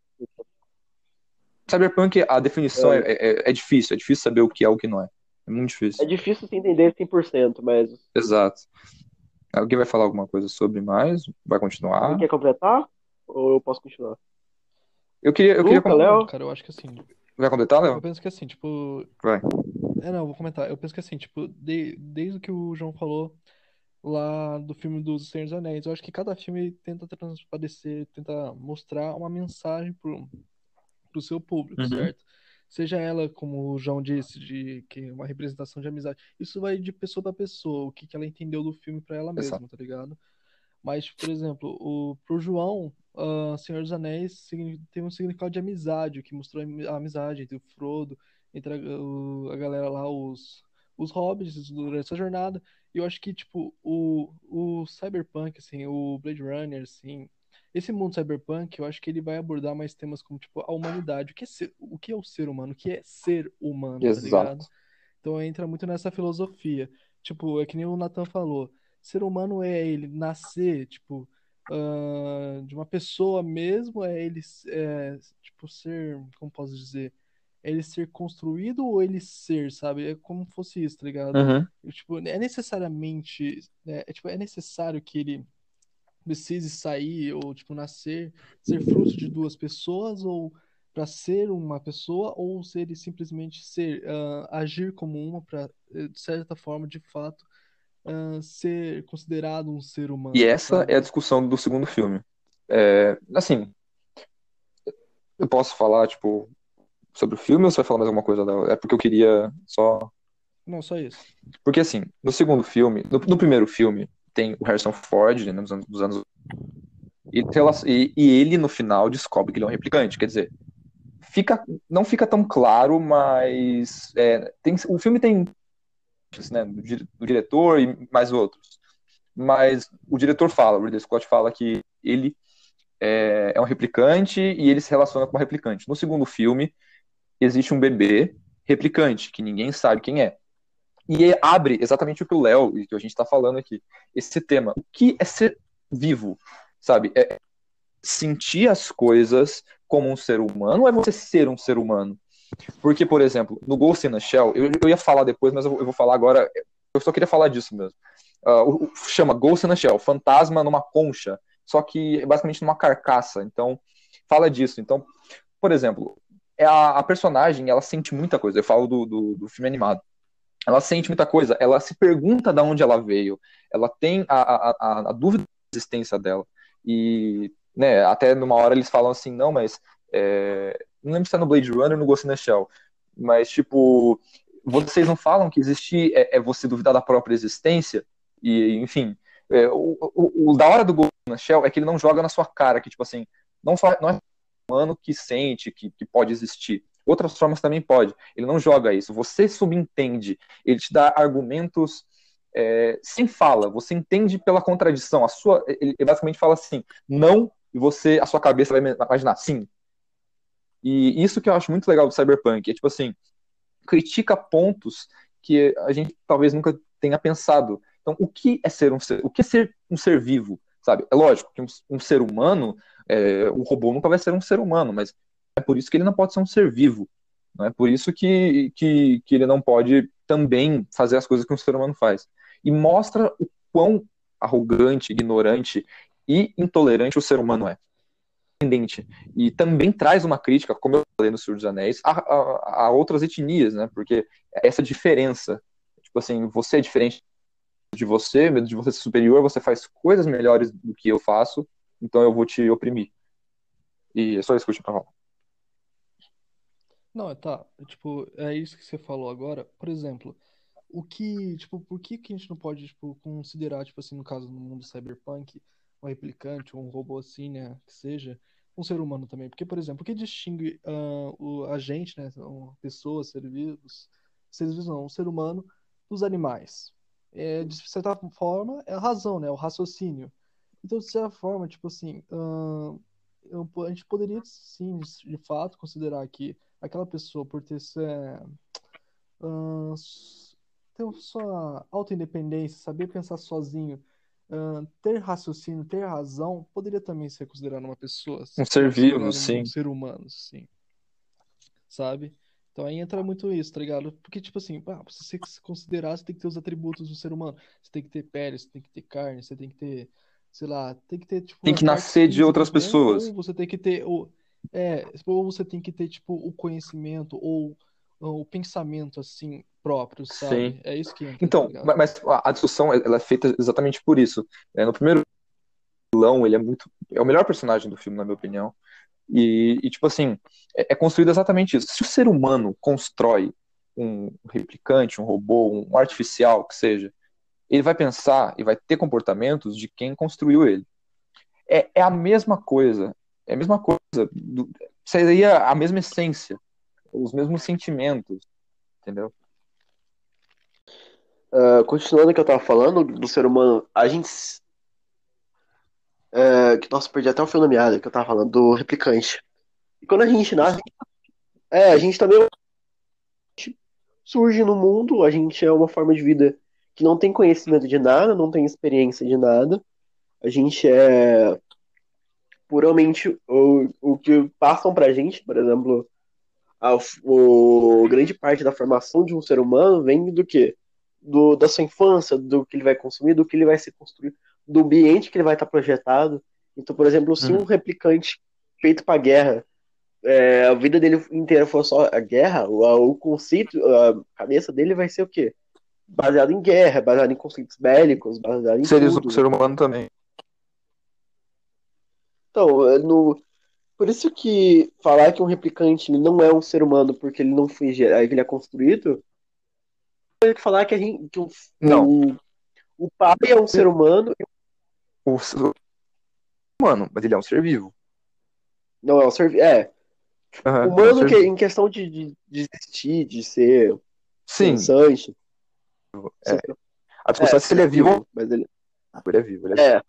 Cyberpunk, a definição é. é. É, é, difícil, é difícil saber o que é o que não é. É muito difícil. É difícil se entender 100%, mas. Exato. Alguém vai falar alguma coisa sobre mais? Vai continuar? Você quer completar? Ou eu posso continuar? Eu queria. Eu Luca, queria... Léo? Cara, eu acho que assim. Vai completar, Léo? Eu penso que assim, tipo. Vai. É, não, vou comentar. Eu penso que assim, tipo, de... desde o que o João falou, lá do filme dos Senhor dos Anéis. Eu acho que cada filme tenta transparecer, tenta mostrar uma mensagem pro, pro seu público, uhum. certo? Seja ela, como o João disse, de que é uma representação de amizade. Isso vai de pessoa para pessoa, o que, que ela entendeu do filme para ela mesma, tá ligado? Mas, por exemplo, o, pro João, uh, Senhor dos Anéis tem um significado de amizade, que mostrou a amizade entre o Frodo, entre a, a galera lá, os, os hobbits durante essa jornada. E eu acho que, tipo, o, o Cyberpunk, assim, o Blade Runner, assim, esse mundo cyberpunk, eu acho que ele vai abordar mais temas como, tipo, a humanidade. O que é ser, o, que é o ser humano? O que é ser humano, tá Exato. tá ligado? Então entra muito nessa filosofia. Tipo, é que nem o Nathan falou. Ser humano é ele nascer, tipo, uh, de uma pessoa mesmo, é ele, é, tipo, ser, como posso dizer? Ele ser construído ou ele ser, sabe? É como fosse isso, tá ligado? Uhum. tipo, é necessariamente. É, é, tipo, é necessário que ele precise sair ou, tipo, nascer, ser fruto de duas pessoas ou para ser uma pessoa ou se ele simplesmente ser, uh, agir como uma para, eh, de certa forma, de fato, uh, ser considerado um ser humano. E essa sabe? é a discussão do segundo filme. É, assim, eu posso falar, tipo, sobre o filme ou você vai falar mais alguma coisa? É porque eu queria só. Não, só isso. Porque assim, no segundo filme, no, no primeiro filme, tem o Harrison Ford, né, nos anos, dos anos e, e, e, ele no final descobre que ele é um replicante. Quer dizer, fica, não fica tão claro, mas é, tem, o filme tem né, do, do, diretor e mais outros. Mas o diretor fala, o Ridley Scott fala que ele é, é um replicante e ele se relaciona com uma replicante. No segundo filme, existe um bebê replicante, que ninguém sabe quem é. E abre exatamente o que o Léo e que a gente está falando aqui. Esse tema. O que é ser vivo? Sabe? É sentir as coisas como um ser humano ou é você ser um ser humano? Porque, por exemplo, no Ghost in Shell, eu, eu ia falar depois, mas eu, eu, vou falar agora. Eu só queria falar disso mesmo. Uh, chama Ghost in Shell, fantasma numa concha, só que basicamente numa carcaça. Então, fala disso. Então, por exemplo, a, a, personagem, ela sente muita coisa. Eu falo do, do, do, filme animado. Ela sente muita coisa, ela se pergunta de onde ela veio, ela tem a, a, a, dúvida existência dela. E, né, até numa hora eles falam assim, não, mas é... não lembro se é no Blade Runner ou no Ghost in the Shell, mas tipo, vocês não falam que existir é, é você duvidar da própria existência? E, enfim, é, o, o, o, da hora do Ghost in the Shell é que ele não joga na sua cara, que tipo assim, não, só, não é humano que sente que, que pode existir. Outras formas também pode. Ele não joga isso. Você subentende. Ele te dá argumentos é, sem fala. Você entende pela contradição. A sua, ele basicamente fala assim, não, e você, a sua cabeça vai imaginar sim. E isso que eu acho muito legal do Cyberpunk é tipo assim, critica pontos que a gente talvez nunca tenha pensado. Então, o que é ser um ser, o que é ser um ser vivo, sabe? É lógico que um, um ser humano, é, um robô nunca vai ser um ser humano, mas é por isso que ele não pode ser um ser vivo. Não é por isso que, que, que ele não pode também fazer as coisas que um ser humano faz. E mostra o quão arrogante, ignorante e intolerante o ser humano é. E também traz uma crítica, como eu falei no Senhor dos Anéis, a, a, a outras etnias, né? Porque essa diferença, tipo assim, você é diferente de você, medo de você ser superior, você faz coisas melhores do que eu faço, então eu vou te oprimir. E é só isso que eu tinha pra falar. Não, tá. Tipo, é isso que você falou agora. Por exemplo, o que, tipo, por que que a gente não pode, tipo, considerar, tipo assim, no caso no mundo cyberpunk, um replicante, um robô assim, né, que seja, um ser humano também? Porque, por exemplo, o que distingue uh, o, a gente, né, pessoas, seres vivos não, um ser humano, dos animais? É, de certa forma, é a razão, né, o raciocínio. Então, de certa forma, tipo assim, uh, a gente poderia, sim, de fato, considerar que aquela pessoa, por ter, uh, ter sua auto-independência, saber pensar sozinho, uh, ter raciocínio, ter razão, poderia também ser considerado uma pessoa. Um ser vivo, sim. Um ser humano, sim. Sabe? Então aí entra muito isso, tá ligado? Porque, tipo assim, pra você se considerar, você tem que ter os atributos do ser humano. Você tem que ter pele, você tem que ter carne, você tem que ter, sei lá, tem que ter, tipo. Tem que nascer de outras pessoas. Ou você tem que ter. Ou, é, ou você tem que ter, tipo, o conhecimento ou, ou o pensamento, assim, próprio, sabe? Sim. É isso que entra, Então, tá mas a discussão, ela é feita exatamente por isso. É, no primeiro vilão, ele é muito... É o melhor personagem do filme, na minha opinião. E, e tipo assim, é, é construído exatamente isso. Se o ser humano constrói um replicante, um robô, um artificial, que seja, ele vai pensar e vai ter comportamentos de quem construiu ele. É, é a mesma coisa é a mesma coisa, do, seria a mesma essência, os mesmos sentimentos, entendeu? Uh, continuando o que eu tava falando do ser humano, a gente. Uh, que, nossa, perdi até o fio da meada que eu tava falando, do replicante. E quando a gente nasce. É, a gente também surge no mundo, a gente é uma forma de vida que não tem conhecimento de nada, não tem experiência de nada. A gente é puramente o, o que passam pra gente, por exemplo, a, o, grande parte da formação de um ser humano vem do que? Do, da sua infância, do que ele vai consumir, do que ele vai se construir, do ambiente que ele vai estar projetado. Então, por exemplo, se um uhum. replicante feito para guerra, é, a vida dele inteira for só a guerra, o, o conceito, a cabeça dele vai ser o quê? Baseado em guerra, baseado em conceitos bélicos, baseado em. Seres, tudo. ser humano também. Então, é no... por isso que falar que um replicante não é um ser humano porque ele não foi gerado, ele é construído, é que falar que a gente. Que o, não. O, o pai é um ser humano. O humano, mas ele é um ser vivo. Não, é um ser É. Uhum, humano é um que, em questão de, de, de existir, de ser Sim. pensante. É. A discussão é, é se ele é vivo, mas ele, ele é vivo. Ele é, é.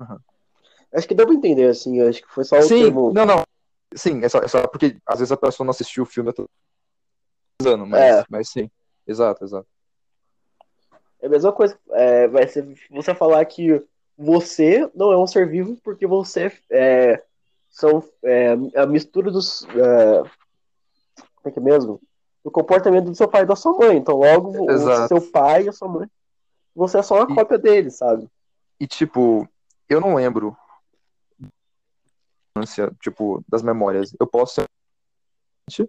Uhum. Acho que deu pra entender, assim, acho que foi só o Sim, termo... não, não. Sim, é só, é só porque às vezes a pessoa não assistiu o filme, eu tô usando, mas, é. mas sim. Exato, exato. É a mesma coisa, é, vai ser você falar que você não é um ser vivo porque você é, são é, a mistura dos. É, como é que é mesmo? O comportamento do seu pai e da sua mãe. Então, logo, o seu pai e a sua mãe, você é só uma e, cópia dele, sabe? E, tipo, eu não lembro tipo, das memórias. Eu posso ser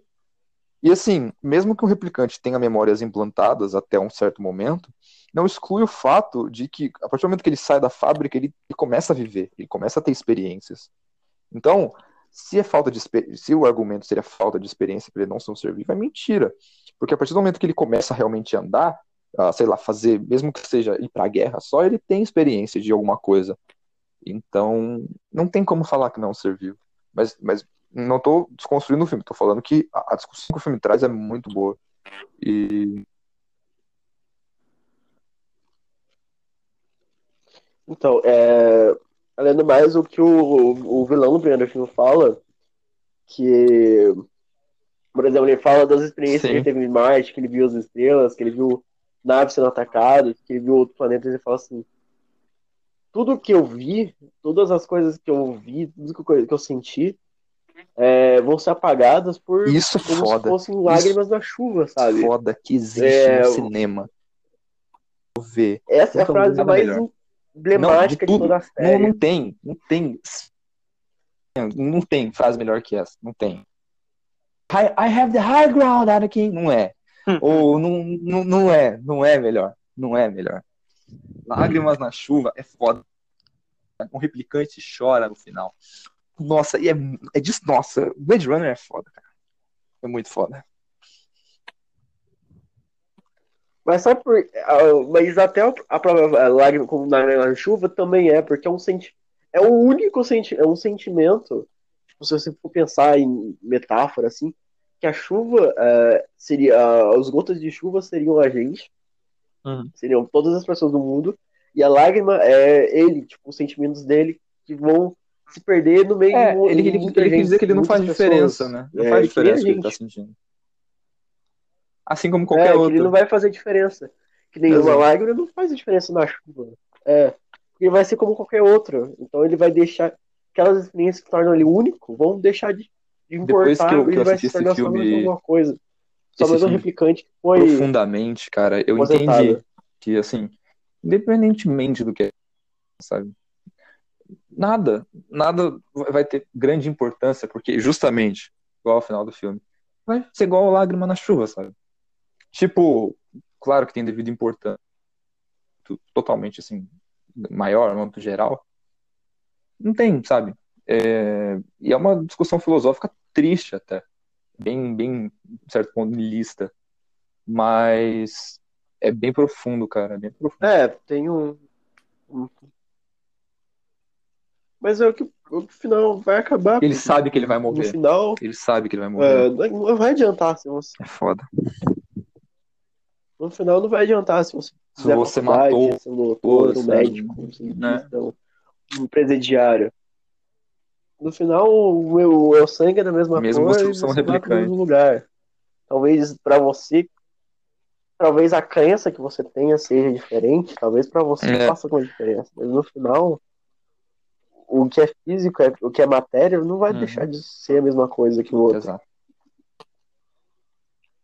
E assim, mesmo que o replicante tenha memórias implantadas até um certo momento, não exclui o fato de que, a partir do momento que ele sai da fábrica, ele, ele começa a viver, ele começa a ter experiências. Então, se é falta de se o argumento seria falta de experiência para ele não ser um ser vivo, é mentira. Porque a partir do momento que ele começa a realmente andar, a, sei lá, fazer, mesmo que seja ir para a guerra só, ele tem experiência de alguma coisa. Então, não tem como falar que não é um ser vivo. Mas, mas não estou desconstruindo o filme, estou falando que a, discussão que o filme traz é muito boa. E. Então, é... além do mais, o que o, o vilão do primeiro filme fala, que, por exemplo, ele fala das experiências Sim. que ele teve em Marte, que ele viu as estrelas, que ele viu naves sendo atacadas, que ele viu outros planetas, ele fala assim, tudo que eu vi, todas as coisas que eu vi, tudo que eu senti, é, vão ser apagadas por Isso é como foda. se fossem lágrimas Isso da chuva, sabe? Foda que existe é, no cinema. Vou ver. Essa é a frase mais melhor. emblemática não, de, de, toda a série. Não, não tem, não tem. Não tem frase melhor que essa, não tem. I, I have the high ground, Anakin. Não é. Ou não, não, não é, não é melhor. Não é melhor. Lágrimas na chuva é foda. Um replicante chora no final. Nossa, e é, é disso. Nossa, Blade Runner é foda, cara. É muito foda. Mas sabe por. Mas até a própria lágrima como na chuva também é, porque é um senti é o único senti é um sentimento. Tipo, se você for pensar em metáfora, assim, que a chuva uh, seria. Uh, as gotas de chuva seriam a gente. Uhum. Seriam todas as pessoas do mundo. E a lágrima é ele, tipo, os sentimentos dele que vão se perder no meio é, ele, ele, ele quis dizer que ele não faz diferença, né? Não é, faz diferença o que ele tá sentindo. Assim como qualquer é, outro. Ele não vai fazer diferença. Que nem uma lágrima não faz diferença na chuva. É. Ele vai ser como qualquer outro. Então ele vai deixar. Aquelas experiências que tornam ele único vão deixar de, de importar. Depois que eu, que ele eu vai se tornar filme... alguma coisa. Só mais um replicante que foi. Profundamente, cara, eu entendi que, assim, independentemente do que é, sabe? Nada, nada vai ter grande importância, porque justamente, igual ao final do filme, vai ser igual lágrima na chuva, sabe? Tipo, claro que tem devido importância, totalmente assim, maior, no âmbito geral. Não tem, sabe? É, e é uma discussão filosófica triste até, bem, bem, certo ponto, lista, mas é bem profundo, cara, é bem profundo. É, tem um, um mas é o que o final vai acabar. Ele sabe que ele vai morrer. No final. Ele sabe que ele vai morrer. É, não vai adiantar se você. É foda. No final não vai adiantar se você. Se você matou. um doutor, um médico, um cientista, né? um presidiário. No final, o meu o sangue é da mesma Mesmo cor você são replicantes. no lugar. Talvez para você, talvez a crença que você tenha seja diferente, talvez para você é. faça alguma diferença, mas no final o que é físico, é, o que é matéria, não vai uhum. deixar de ser a mesma coisa que o outro. Exato.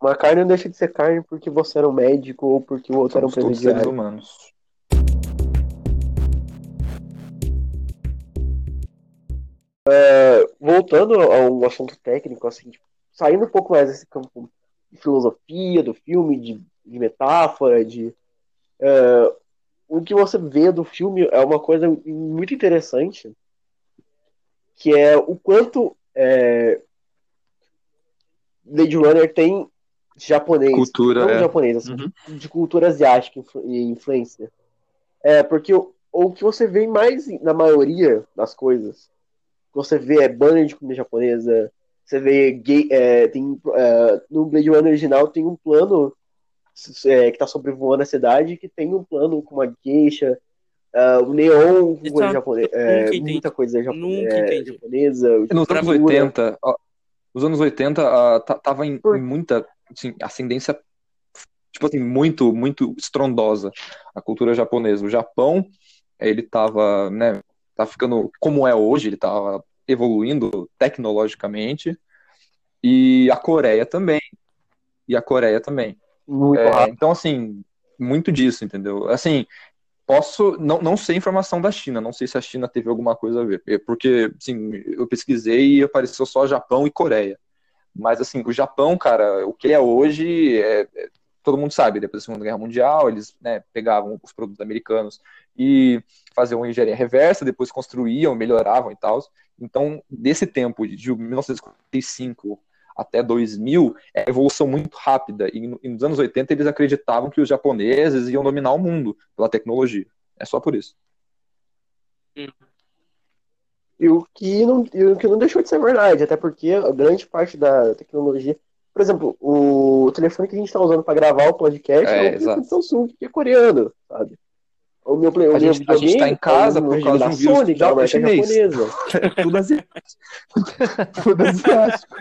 Uma carne não deixa de ser carne porque você era um médico ou porque o outro Somos era um presidiário. seres humanos. É, voltando a um assunto técnico, assim, tipo, saindo um pouco mais desse campo de filosofia, do filme, de, de metáfora, de é, o que você vê do filme é uma coisa muito interessante, que é o quanto é, Blade Runner tem japonês, cultura, não é. japonês, assim, uhum. de cultura asiática e influência. É, porque o, o que você vê mais na maioria das coisas, você vê é banner de comida japonesa, você vê gay, é, tem, é, no Blade Runner original tem um plano é, que tá sobrevoando a cidade, que tem um plano com uma geisha, uh, o neon, coisa japonês, é, muita coisa é, japonesa. Nos anos 80, ó, os anos 80 uh, tava em, Por... em muita assim, ascendência, tipo assim, muito, muito estrondosa a cultura japonesa. O Japão, ele tava, né, tá ficando como é hoje, ele tava evoluindo tecnologicamente, e a Coreia também. E a Coreia também. Muito é, então, assim, muito disso, entendeu? Assim, posso. Não, não sei informação da China, não sei se a China teve alguma coisa a ver. Porque, assim, eu pesquisei e apareceu só Japão e Coreia. Mas, assim, o Japão, cara, o que é hoje, é, é, todo mundo sabe, depois da Segunda Guerra Mundial, eles né, pegavam os produtos americanos e faziam uma engenharia reversa, depois construíam, melhoravam e tal. Então, desse tempo, de 1945 até 2000, é evolução muito rápida. E, e nos anos 80 eles acreditavam que os japoneses iam dominar o mundo pela tecnologia. É só por isso. E o que não, o que não deixou de ser verdade, até porque a grande parte da tecnologia. Por exemplo, o telefone que a gente está usando para gravar o podcast é, é um telefone Samsung, que é coreano, sabe? O meu play, a, gente, a gente tá em casa é por causa de um vírus Sony, da marca japonesa. Tudo asiático. Tudo asiático.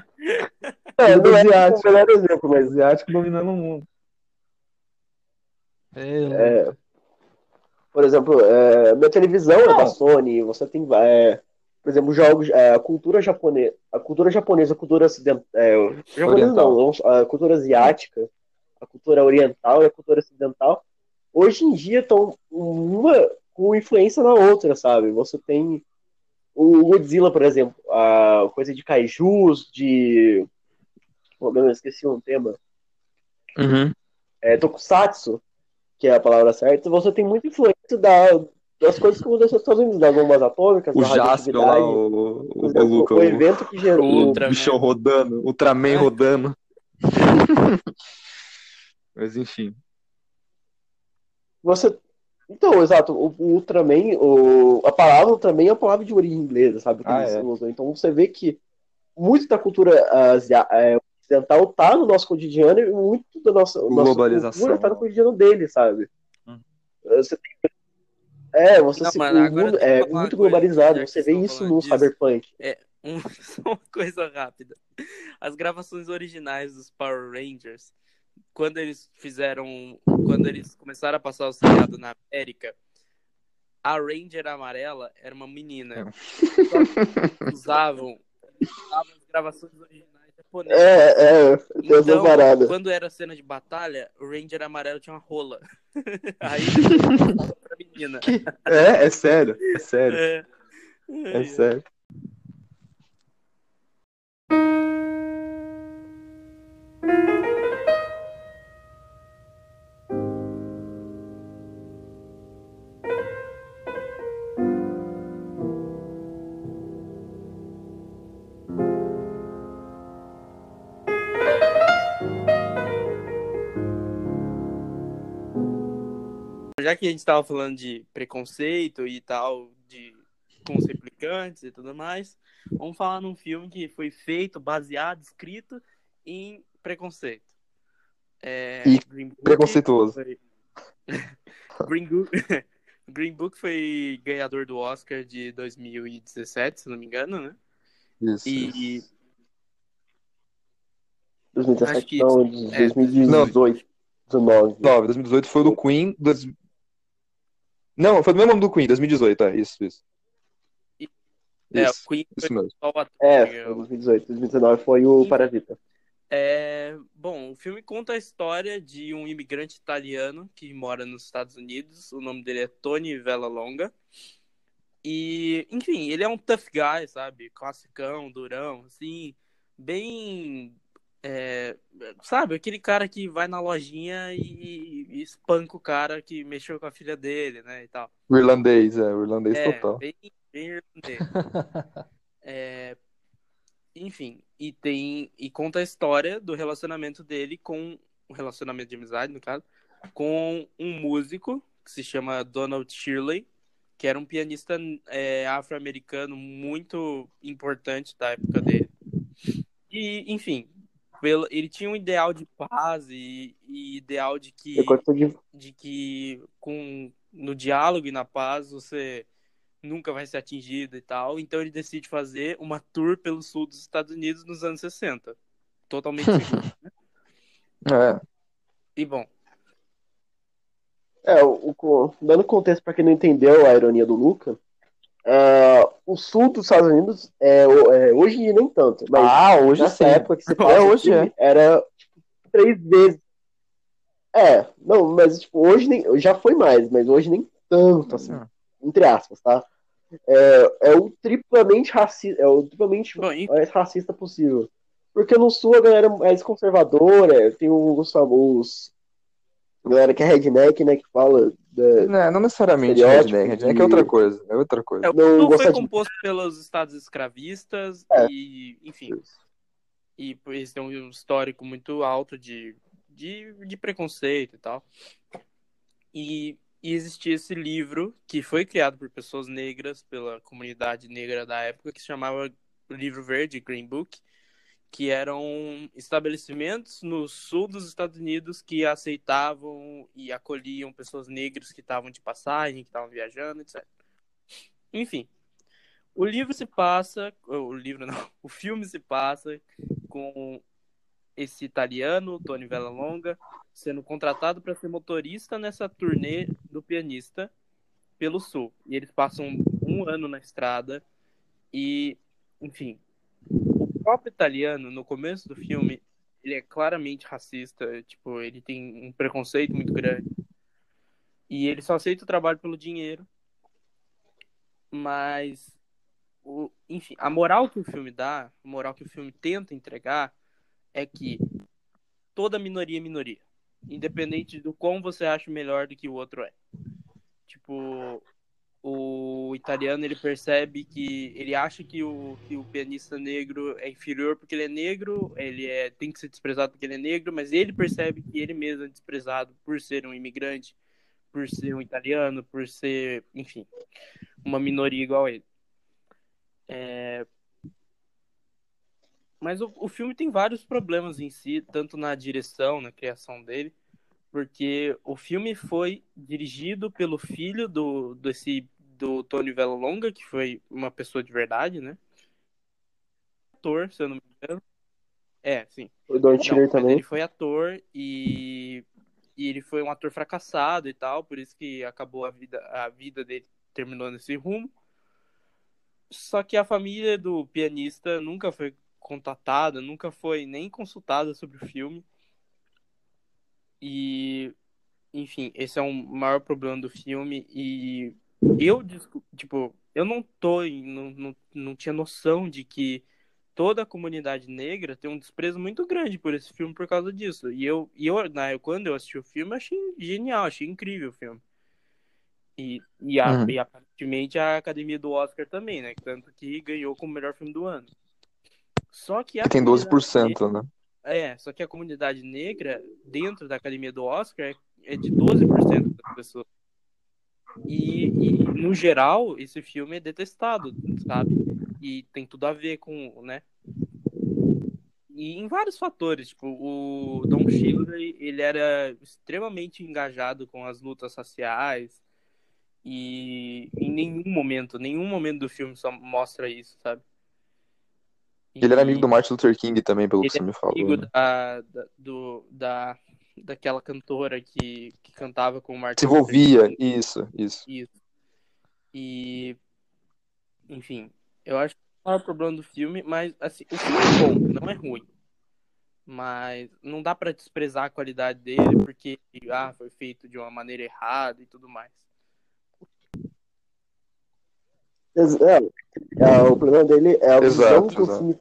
É, não asiático. é o melhor exemplo, mas asiático dominando o mundo. É, é, por exemplo, é, minha televisão não. é da Sony, você tem. É, por exemplo, jogos, é, a cultura japonesa, a cultura japonesa, a cultura ocidental, é, japonesa não, a cultura asiática, a cultura oriental e a cultura ocidental, hoje em dia estão uma com influência na outra, sabe? Você tem o Godzilla, por exemplo, a coisa de kaijus, de. Pô, eu esqueci um tema. Uhum. É, tokusatsu, que é a palavra certa, você tem muita influência da, das coisas que aconteceram nos Estados Unidos, das bombas atômicas, o da Jasper lá, o, o, o, o, evento que gerou. O bichão rodando, o Ultraman é. rodando. Mas enfim. Você. Então, exato, o, o Ultraman, o, a palavra Ultraman é uma palavra de origem inglesa, sabe? Ah, é. Então você vê que muito da cultura uh, ocidental tá no nosso cotidiano e muito da nossa, Globalização. nossa cultura tá no cotidiano dele, sabe? Hum. Você tem é, você não, se, mano, o mundo é muito globalizado. Você vê isso no disso. Cyberpunk. É, um, uma coisa rápida. As gravações originais dos Power Rangers, quando eles fizeram. Quando eles começaram a passar o seriado na América, a Ranger amarela era uma menina. É. Usavam, usavam as gravações originais japonês. É, é, então, quando era cena de batalha, o Ranger amarelo tinha uma rola. Aí pra menina. É, é sério, é sério. É, é, é sério. Já que a gente estava falando de preconceito e tal, de com os replicantes e tudo mais, vamos falar num filme que foi feito, baseado, escrito em preconceito. É, e preconceituoso. Foi... Green, Book... Green Book foi ganhador do Oscar de 2017, se não me engano, né? Isso. E. 2017 não, é, 2018. 19. 2018 foi o do Queen. Não, foi do mesmo nome do Queen, 2018, é, isso, isso. É, isso, o Queen isso mesmo. É, 2018, 2019 foi o Parasita. É, bom, o filme conta a história de um imigrante italiano que mora nos Estados Unidos. O nome dele é Tony Longa E, enfim, ele é um tough guy, sabe? Classicão, durão, assim, bem é, sabe, aquele cara que vai na lojinha e, e, espanca o cara que mexeu com a filha dele, né, e tal. O irlandês, é, o irlandês é, total. Bem, bem irlandês. é, enfim, e tem e conta a história do relacionamento dele com um relacionamento de amizade, no caso, com um músico que se chama Donald Shirley, que era um pianista é, afro-americano muito importante da época dele. E, enfim, pelo, ele tinha um ideal de paz e, e ideal de que, de... de que com, no diálogo e na paz você nunca vai ser atingido e tal. Então ele decide fazer uma tour pelo sul dos Estados Unidos nos anos 60. Totalmente seguro, né? É. E bom. É, o, o, dando contexto para quem não entendeu a ironia do Luca, Uh, o sul dos Estados Unidos, é, é, hoje nem tanto. Mas ah, hoje nessa sim. época que você é, hoje é. era tipo, três vezes. É, não, mas tipo, hoje nem, já foi mais, mas hoje nem tanto, assim, hum. entre aspas, tá? É, é o triplamente racista, é o triplamente Bom, mais racista possível. Porque no sul a galera é mais conservadora, tem os famosos. A galera que é redneck, né? Que fala. Da... Não, não necessariamente redneck. Redneck é outra coisa. É outra coisa. É, o sul foi de... composto pelos estados escravistas é. e, enfim. E eles têm um histórico muito alto de, de, de preconceito e tal. E, e existia esse livro que foi criado por pessoas negras, pela comunidade negra da época, que se chamava Livro Verde, Green Book, que eram estabelecimentos no sul dos Estados Unidos que aceitavam e acolhiam pessoas negras que estavam de passagem, que estavam viajando, etc. Enfim, o livro se passa, o livro não, o filme se passa com esse italiano, Tony Longa sendo contratado para ser motorista nessa turnê do pianista pelo sul. E eles passam um ano na estrada e, enfim, próprio italiano, no começo do filme, ele é claramente racista, tipo, ele tem um preconceito muito grande. E ele só aceita o trabalho pelo dinheiro. Mas, o, enfim, a moral que o filme dá, a moral que o filme tenta entregar, é que toda minoria é minoria. Independente do quão você acha melhor do que o outro é. Tipo, o italiano ele percebe que ele acha que o, que o pianista negro é inferior porque ele é negro, ele é, tem que ser desprezado porque ele é negro, mas ele percebe que ele mesmo é desprezado por ser um imigrante, por ser um italiano, por ser, enfim, uma minoria igual a ele. É... Mas o, o filme tem vários problemas em si, tanto na direção, na criação dele, porque o filme foi dirigido pelo filho do desse do Tony Longa, que foi uma pessoa de verdade, né? Ator, se eu não me engano. É, sim. O Don Tiller também. Ele foi ator e... e ele foi um ator fracassado e tal, por isso que acabou a vida, a vida dele terminou nesse rumo. Só que a família do pianista nunca foi contatada, nunca foi nem consultada sobre o filme. E, enfim, esse é o um maior problema do filme. E eu, tipo, eu não tô, não, não, não tinha noção de que toda a comunidade negra tem um desprezo muito grande por esse filme por causa disso. E eu, e eu na, quando eu assisti o filme, achei genial, achei incrível o filme. E, e, a, uhum. e aparentemente a academia do Oscar também, né? Tanto que ganhou como melhor filme do ano. Só que Tem 12%, negra, né? É, só que a comunidade negra, dentro da academia do Oscar, é, é de 12% das pessoas. E, e, no geral, esse filme é detestado, sabe? E tem tudo a ver com, né? E em vários fatores, tipo, o Don Shirley, ele era extremamente engajado com as lutas raciais e em nenhum momento, nenhum momento do filme só mostra isso, sabe? E ele era amigo do Martin Luther King também, pelo que você me falou. Amigo né? da, da, do, da daquela cantora que, que cantava com o Martin. Se envolvia, isso, isso. Isso. E. Enfim, eu acho que é o maior problema do filme, mas assim, o filme é bom, não é ruim. Mas não dá para desprezar a qualidade dele porque ah, foi feito de uma maneira errada e tudo mais. É, é, o problema dele é a visão que o filme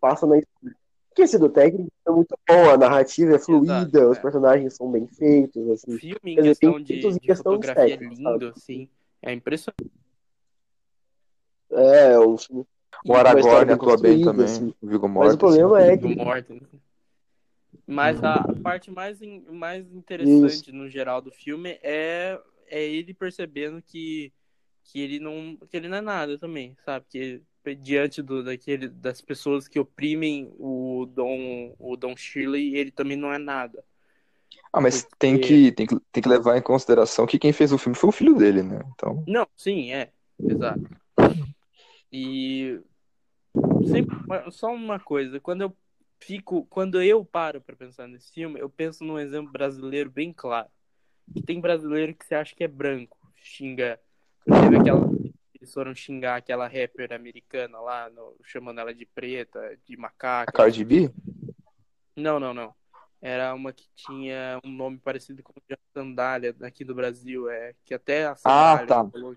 passa na história porque sido técnico é muito bom, a narrativa é fluida, Exato, os é. personagens são bem feitos, assim. O filme em questão de, de, de fotografia é lindo, sabe? assim, é impressionante. É, o, o Aragorn atua bem também, assim. o Viggo Mortensen. Mas o problema assim. é que... Mas a parte mais, mais interessante, Isso. no geral, do filme é, é ele percebendo que, que, ele não, que ele não é nada também, sabe? Que diante do, daquele, das pessoas que oprimem o Dom, o Dom Shirley, ele também não é nada. Ah, mas Porque... tem, que, tem, que, tem que levar em consideração que quem fez o filme foi o filho dele, né? Então... Não, sim, é. Exato. E sempre, só uma coisa, quando eu fico, quando eu paro para pensar nesse filme, eu penso num exemplo brasileiro bem claro. Tem brasileiro que você acha que é branco, xinga. Teve aquela eles foram xingar aquela rapper americana lá, no, chamando ela de preta, de macaca. A Cardi B? Não, não, não. Era uma que tinha um nome parecido com a sandália aqui do Brasil, é que até a ah, sandália ah, tá. Falou...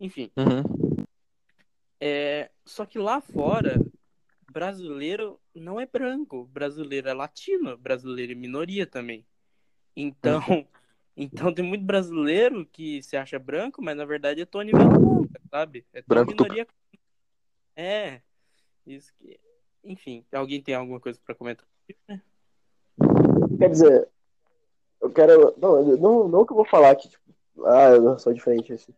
Enfim. Uhum. É, só que lá fora, brasileiro não é branco, brasileiro é latino, brasileiro é minoria também. Então, uhum. então tem muito brasileiro que se acha branco, mas na verdade é Tony Velanca, sabe? É branco minoria. É. Isso que, enfim, alguém tem alguma coisa para comentar? Quer dizer, eu quero. Não, não, não que eu vou falar que, tipo, ah, eu sou diferente assim.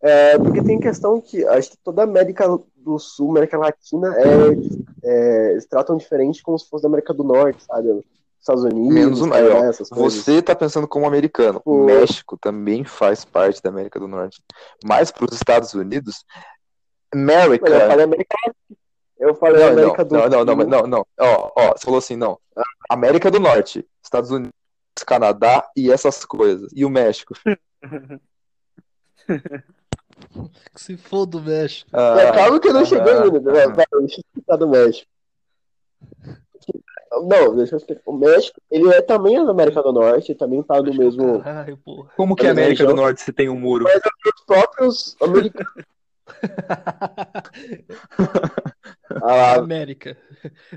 É, porque tem questão que acho que toda a América do Sul, América Latina, é, é, eles tratam diferente como se fosse da América do Norte, sabe? Estados Unidos. Menos um, aí, ó, você tá pensando como americano. O México também faz parte da América do Norte. Mas para os Estados Unidos, América. Eu falei América, eu falei não, América não, do Não, não, não, não, não. Ó, ó, você falou assim, não. América do Norte, Estados Unidos, Canadá e essas coisas. E o México. Que se foda o México. Ah, calma que eu não ah, cheguei ainda. Né? Ah, deixa eu explicar do México. Não, deixa eu explicar. O México, ele é também na América do Norte, também tá no mesmo. Caralho, Como que é América do Norte se tem um muro? Mas os próprios americanos. ah, América.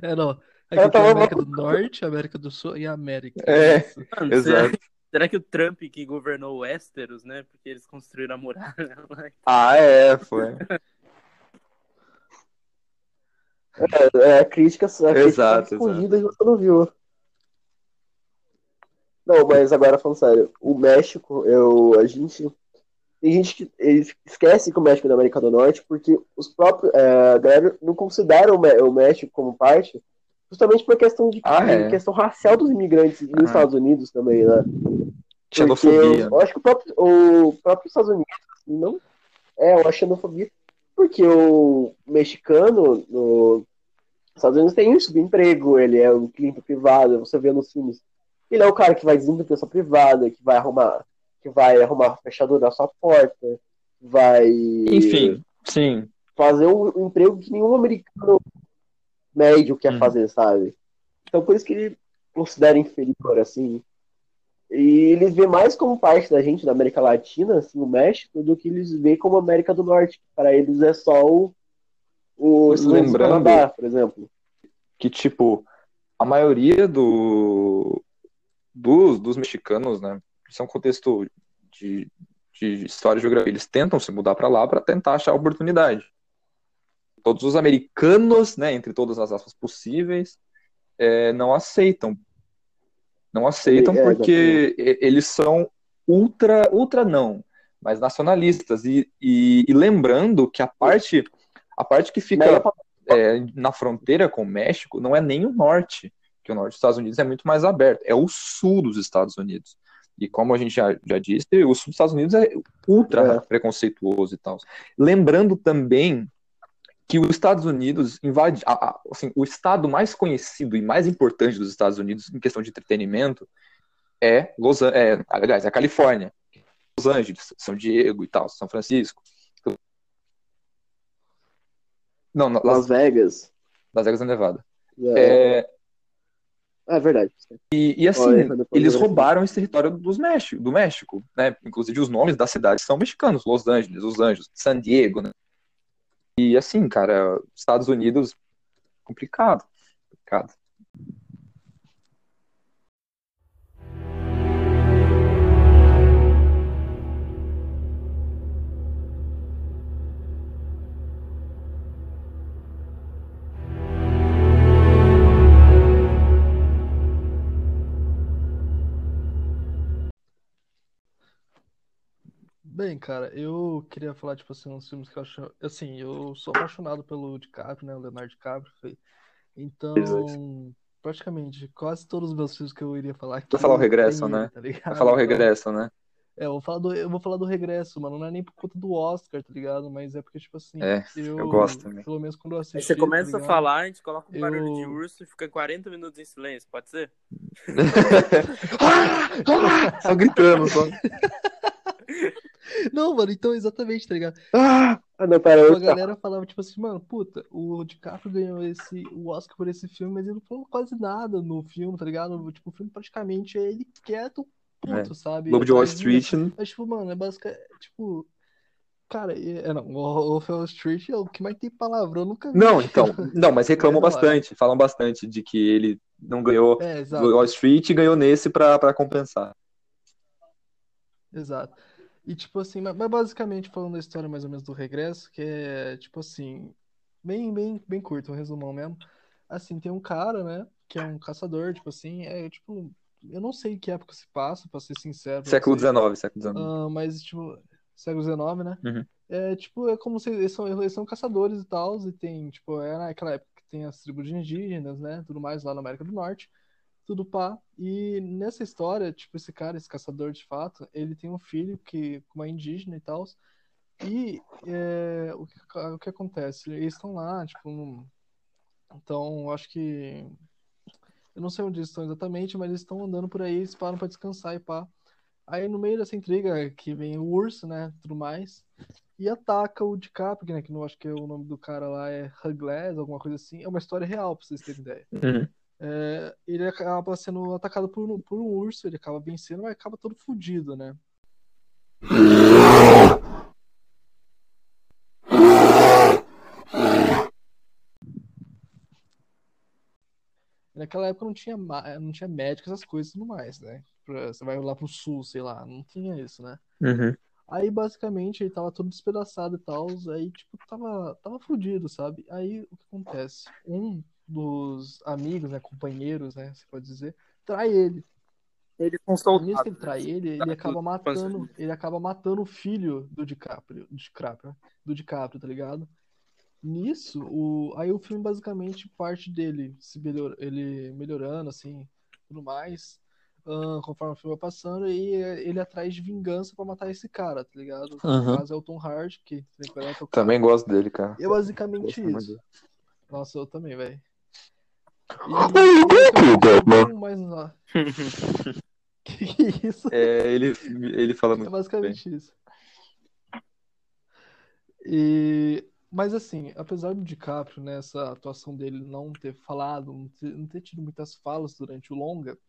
É, não. Aqui tem América do Norte, América do Sul e América. É, exato. Será que o Trump que governou o Westeros, né? Porque eles construíram a muralha lá. Ah, é, foi. É, é a crítica, exato, escondida e você não viu. Não, mas agora falando sério, o México, eu, a gente. Tem gente que esquece que o México é da América do Norte porque os próprios. É, a galera não considera o México como parte justamente por questão de ah, é. questão racial dos imigrantes nos ah. Estados Unidos também, né? Xenofobia. Eu, acho que o próprio, o próprio Estados Unidos assim, não é uma xenofobia, porque o mexicano no Estados Unidos tem um subemprego, ele é um cliente privado, você vê nos filmes. Ele é o cara que vai desenvolver sua privada, que vai arrumar, que vai arrumar fechadura na sua porta, vai. Enfim, sim. Fazer um emprego que nenhum americano médio quer uhum. fazer, sabe? Então por isso que ele considera inferior, assim. E eles vê mais como parte da gente, da América Latina, assim, o México, do que eles vê como América do Norte. Para eles é só o, o lembrando Canadá, por exemplo. Que, tipo, a maioria do, dos, dos mexicanos, né, isso é um contexto de, de história e geografia, eles tentam se mudar para lá para tentar achar oportunidade todos os americanos, né, entre todas as aspas possíveis, é, não aceitam. Não aceitam é, porque eles são ultra, ultra não, mas nacionalistas. E, e, e lembrando que a parte, a parte que fica é, na fronteira com o México não é nem o norte, que o norte dos Estados Unidos é muito mais aberto, é o sul dos Estados Unidos. E como a gente já, já disse, o sul dos Estados Unidos é ultra é. preconceituoso e tal. Lembrando também que os Estados Unidos invade, assim, o estado mais conhecido e mais importante dos Estados Unidos em questão de entretenimento é Los é, aliás, é a Califórnia, Los Angeles, São Diego e tal, São Francisco. Não, Las, Las Vegas. Las Vegas é Nevada. É, é, é verdade. E, e assim, Olha, eles roubaram esse território dos México, do México, né? Inclusive os nomes das cidades são mexicanos, Los Angeles, Os Anjos, San Diego, né? E assim, cara, Estados Unidos, complicado. Complicado. Bem, cara, eu queria falar, tipo assim, uns filmes que eu acho. Assim, eu sou apaixonado pelo DiCaprio, né? O Leonardo DiCaprio. Foi... Então, praticamente, quase todos os meus filmes que eu iria falar aqui. Vai falar o regresso, né? Tá Vai falar o então, regresso, né? É, eu vou, falar do, eu vou falar do regresso, mano. Não é nem por conta do Oscar, tá ligado? Mas é porque, tipo assim. É, eu, eu gosto também. Pelo menos quando eu assisti. Aí você começa tá a falar, a gente coloca um eu... barulho de urso e fica 40 minutos em silêncio, pode ser? só gritando, só. Não, mano, então exatamente, tá ligado? Ah, não, pera, tipo, a galera falava, tipo assim, mano, puta, o DiCaprio ganhou esse, o Oscar por esse filme, mas ele não falou quase nada no filme, tá ligado? Tipo, o filme praticamente é ele quieto, puto, é. sabe? Lobo de Wall Street. Mas, tipo, mano, é basicamente, tipo, Cara, é, não, o Wolf Wall Street é o que mais tem palavrão, eu nunca vi. Não, então, não, mas reclamam é, bastante, falam bastante de que ele não ganhou é, Wall Street e ganhou nesse pra, pra compensar. Exato. E tipo assim, mas basicamente falando da história mais ou menos do regresso, que é tipo assim, bem, bem, bem curto, um resumão mesmo. Assim, tem um cara, né, que é um caçador, tipo assim, é tipo, eu não sei que época se passa, pra ser sincero. Século XIX, século XIX. Uh, mas, tipo, século XIX, né? Uhum. É, tipo, é como se eles são, eles são caçadores e tal, e tem, tipo, é naquela época que tem as tribos de indígenas, né, tudo mais lá na América do Norte, tudo pá. E nessa história, tipo, esse cara, esse caçador de fato, ele tem um filho que, uma indígena e tal, e é, o, que, o que acontece? Eles estão lá, tipo, então, acho que eu não sei onde eles estão exatamente, mas eles estão andando por aí, eles param para descansar e pá. Aí no meio dessa intriga que vem o urso, né, tudo mais, e ataca o DiCaprio, né, que não acho que é o nome do cara lá é Huglass, alguma coisa assim. É uma história real, pra vocês terem ideia. Uhum. É, ele acaba sendo atacado por, por um urso, ele acaba vencendo, mas acaba todo fodido, né? Naquela época não tinha, não tinha médico, essas coisas e tudo mais, né? Você vai lá pro sul, sei lá, não tinha isso, né? Uhum. Aí, basicamente, ele tava todo despedaçado e tal, aí, tipo, tava, tava fudido, sabe? Aí, o que acontece? Um dos amigos, né, companheiros, né, você pode dizer, trai ele. Ele consulta. Nisso que ele trai ele, ele acaba matando, ele acaba matando o filho do DiCaprio, do DiCaprio, do DiCaprio, tá ligado? Nisso, o, aí o filme basicamente parte dele se melhor, ele melhorando, assim, tudo mais, uh, conforme o filme vai passando, e ele é atrás de vingança para matar esse cara, tá ligado? Uhum. No caso é o Tom Hardy, que Também gosto dele, cara. E é basicamente isso. Nossa, eu também, velho. Mas não. que, que isso? É, ele, ele falando. É basicamente bem. isso. E mas assim, apesar do DiCaprio, né, essa atuação dele não ter falado, não ter, não ter, tido muitas falas durante o longa,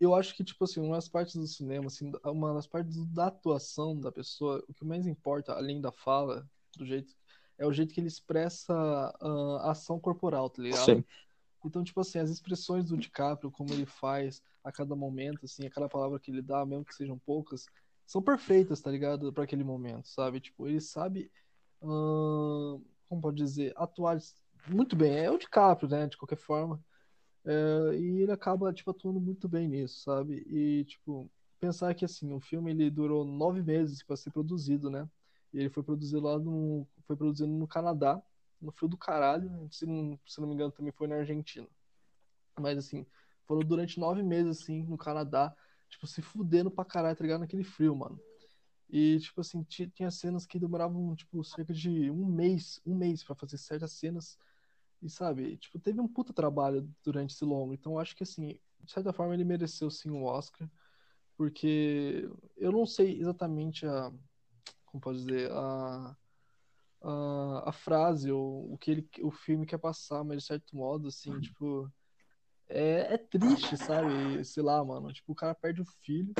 eu acho que, tipo assim, uma das partes do cinema, assim, uma das partes da atuação da pessoa, o que mais importa, além da fala, do jeito, é o jeito que ele expressa uh, a ação corporal, tá ligado? Sim. Então, tipo assim, as expressões do DiCaprio, como ele faz a cada momento, assim, aquela palavra que ele dá, mesmo que sejam poucas, são perfeitas, tá ligado? para aquele momento, sabe? Tipo, ele sabe hum, como pode dizer, atuar muito bem. É o DiCaprio, né? De qualquer forma. É, e ele acaba, tipo, atuando muito bem nisso, sabe? E, tipo, pensar que, assim, o filme ele durou nove meses para ser produzido, né? E ele foi produzido lá no... Foi produzido no Canadá, no frio do caralho. Se não, se não me engano, também foi na Argentina. Mas, assim, foram durante nove meses, assim, no Canadá, tipo, se fudendo pra caralho, tá ligado? Naquele frio, mano. E, tipo assim, tinha cenas que demoravam, tipo, cerca de um mês, um mês para fazer certas cenas. E, sabe, tipo, teve um puta trabalho durante esse longo. Então, acho que, assim, de certa forma, ele mereceu, sim, o um Oscar. Porque eu não sei exatamente a... Como pode dizer? A... A, a frase ou o que ele, o filme quer passar, mas de certo modo, assim, tipo, é, é triste, sabe? Sei lá, mano. Tipo, o cara perde o filho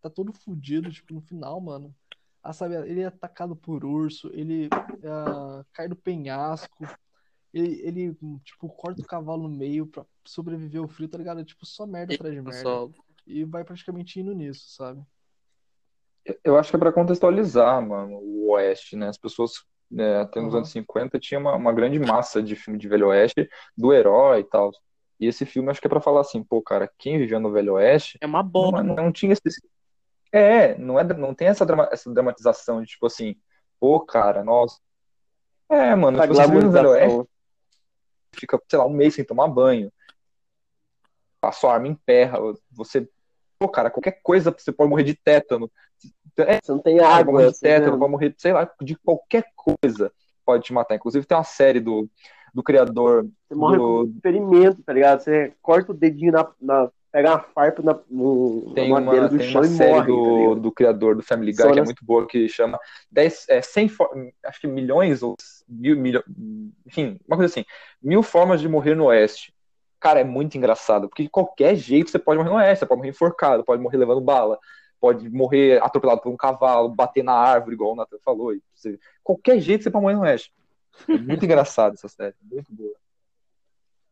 tá todo fudido, tipo, no final, mano. Ah, sabe, ele é atacado por urso, ele uh, cai do penhasco, ele, ele, tipo, corta o cavalo no meio pra sobreviver ao frio, tá ligado? É, tipo, só merda atrás de merda. Só... E vai praticamente indo nisso, sabe? Eu acho que é pra contextualizar, mano, o Oeste, né? As pessoas, né, até nos uhum. anos 50, tinha uma, uma grande massa de filme de Velho Oeste, do herói e tal. E esse filme acho que é pra falar assim, pô, cara, quem vivia no Velho Oeste. É uma boa. Não, não, tinha esse, é, não, é, não tem essa, drama, essa dramatização de tipo assim, pô, cara, nossa. É, mano, tipo, você no Velho Oeste, fica, sei lá, um mês sem tomar banho. A sua arma emperra, você. Pô, cara, qualquer coisa você pode morrer de tétano. É, você não tem água. Morrer de tétano, pode morrer, sei lá, de qualquer coisa pode te matar. Inclusive tem uma série do, do criador. Você morre do... com experimento, tá ligado? Você corta o dedinho na, na pega uma farpa na, no, tem uma, do tem chão uma série morre, do, tá do criador do Family Guy que é muito boa, que chama 10, é, 100, acho que milhões ou mil, mil, enfim, uma coisa assim, mil formas de morrer no Oeste. Cara, é muito engraçado, porque de qualquer jeito você pode morrer no Oeste, você pode morrer enforcado, pode morrer levando bala, pode morrer atropelado por um cavalo, bater na árvore, igual o Nathan falou. E você, qualquer jeito você pode morrer no Oeste. É muito engraçado essa série, muito boa.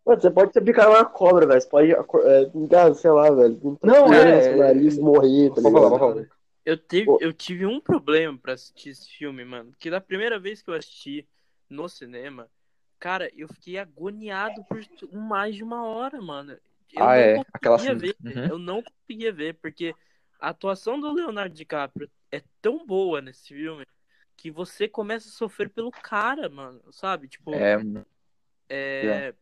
Mano, você pode ser picado uma cobra, velho. Você pode, é, sei lá, velho. Não, é. nariz morrer, tá ligado? Eu tive, eu tive um problema pra assistir esse filme, mano. Que da primeira vez que eu assisti no cinema, cara, eu fiquei agoniado por mais de uma hora, mano. Eu ah, é. Aquela ver, uhum. Eu não conseguia ver, porque a atuação do Leonardo DiCaprio é tão boa nesse filme que você começa a sofrer pelo cara, mano, sabe? Tipo, é. é... é.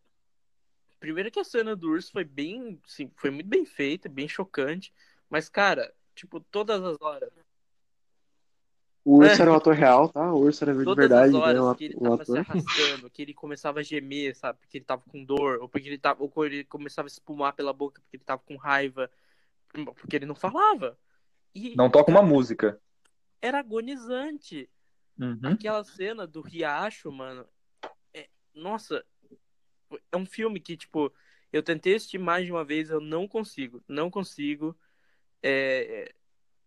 Primeiro que a cena do urso foi bem, sim, foi muito bem feita, bem chocante, mas cara, tipo, todas as horas. O urso é. era um ator real, tá? O urso era de todas verdade. Todas as horas que ele tava ator. se arrastando, que ele começava a gemer, sabe? Porque ele tava com dor, ou porque ele tava, ou ele começava a espumar pela boca porque ele tava com raiva, porque ele não falava. E, não toca uma música. Era agonizante. Uhum. Aquela cena do riacho, mano. É... Nossa, é um filme que, tipo, eu tentei assistir mais de uma vez, eu não consigo. Não consigo. É...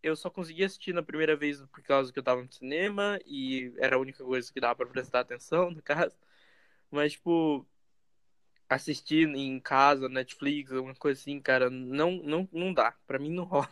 Eu só consegui assistir na primeira vez por causa que eu tava no cinema e era a única coisa que dava pra prestar atenção, no caso. Mas, tipo, assistir em casa, Netflix, alguma coisa assim, cara, não, não, não dá. Pra mim não rola.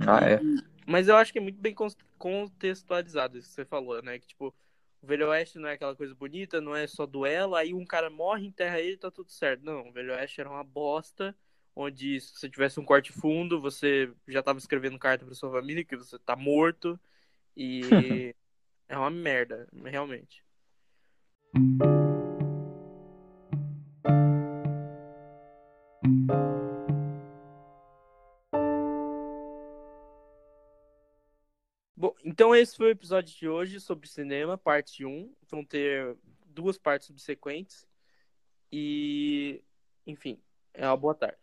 Ah, é. Mas eu acho que é muito bem contextualizado isso que você falou, né? Que, tipo, o Velho Oeste não é aquela coisa bonita, não é só duelo, aí um cara morre, enterra ele tá tudo certo. Não, o Velho Oeste era uma bosta, onde se você tivesse um corte fundo, você já tava escrevendo carta pra sua família que você tá morto. E é uma merda, realmente. Então esse foi o episódio de hoje sobre cinema, parte 1. Vão ter duas partes subsequentes. E, enfim, é uma boa tarde.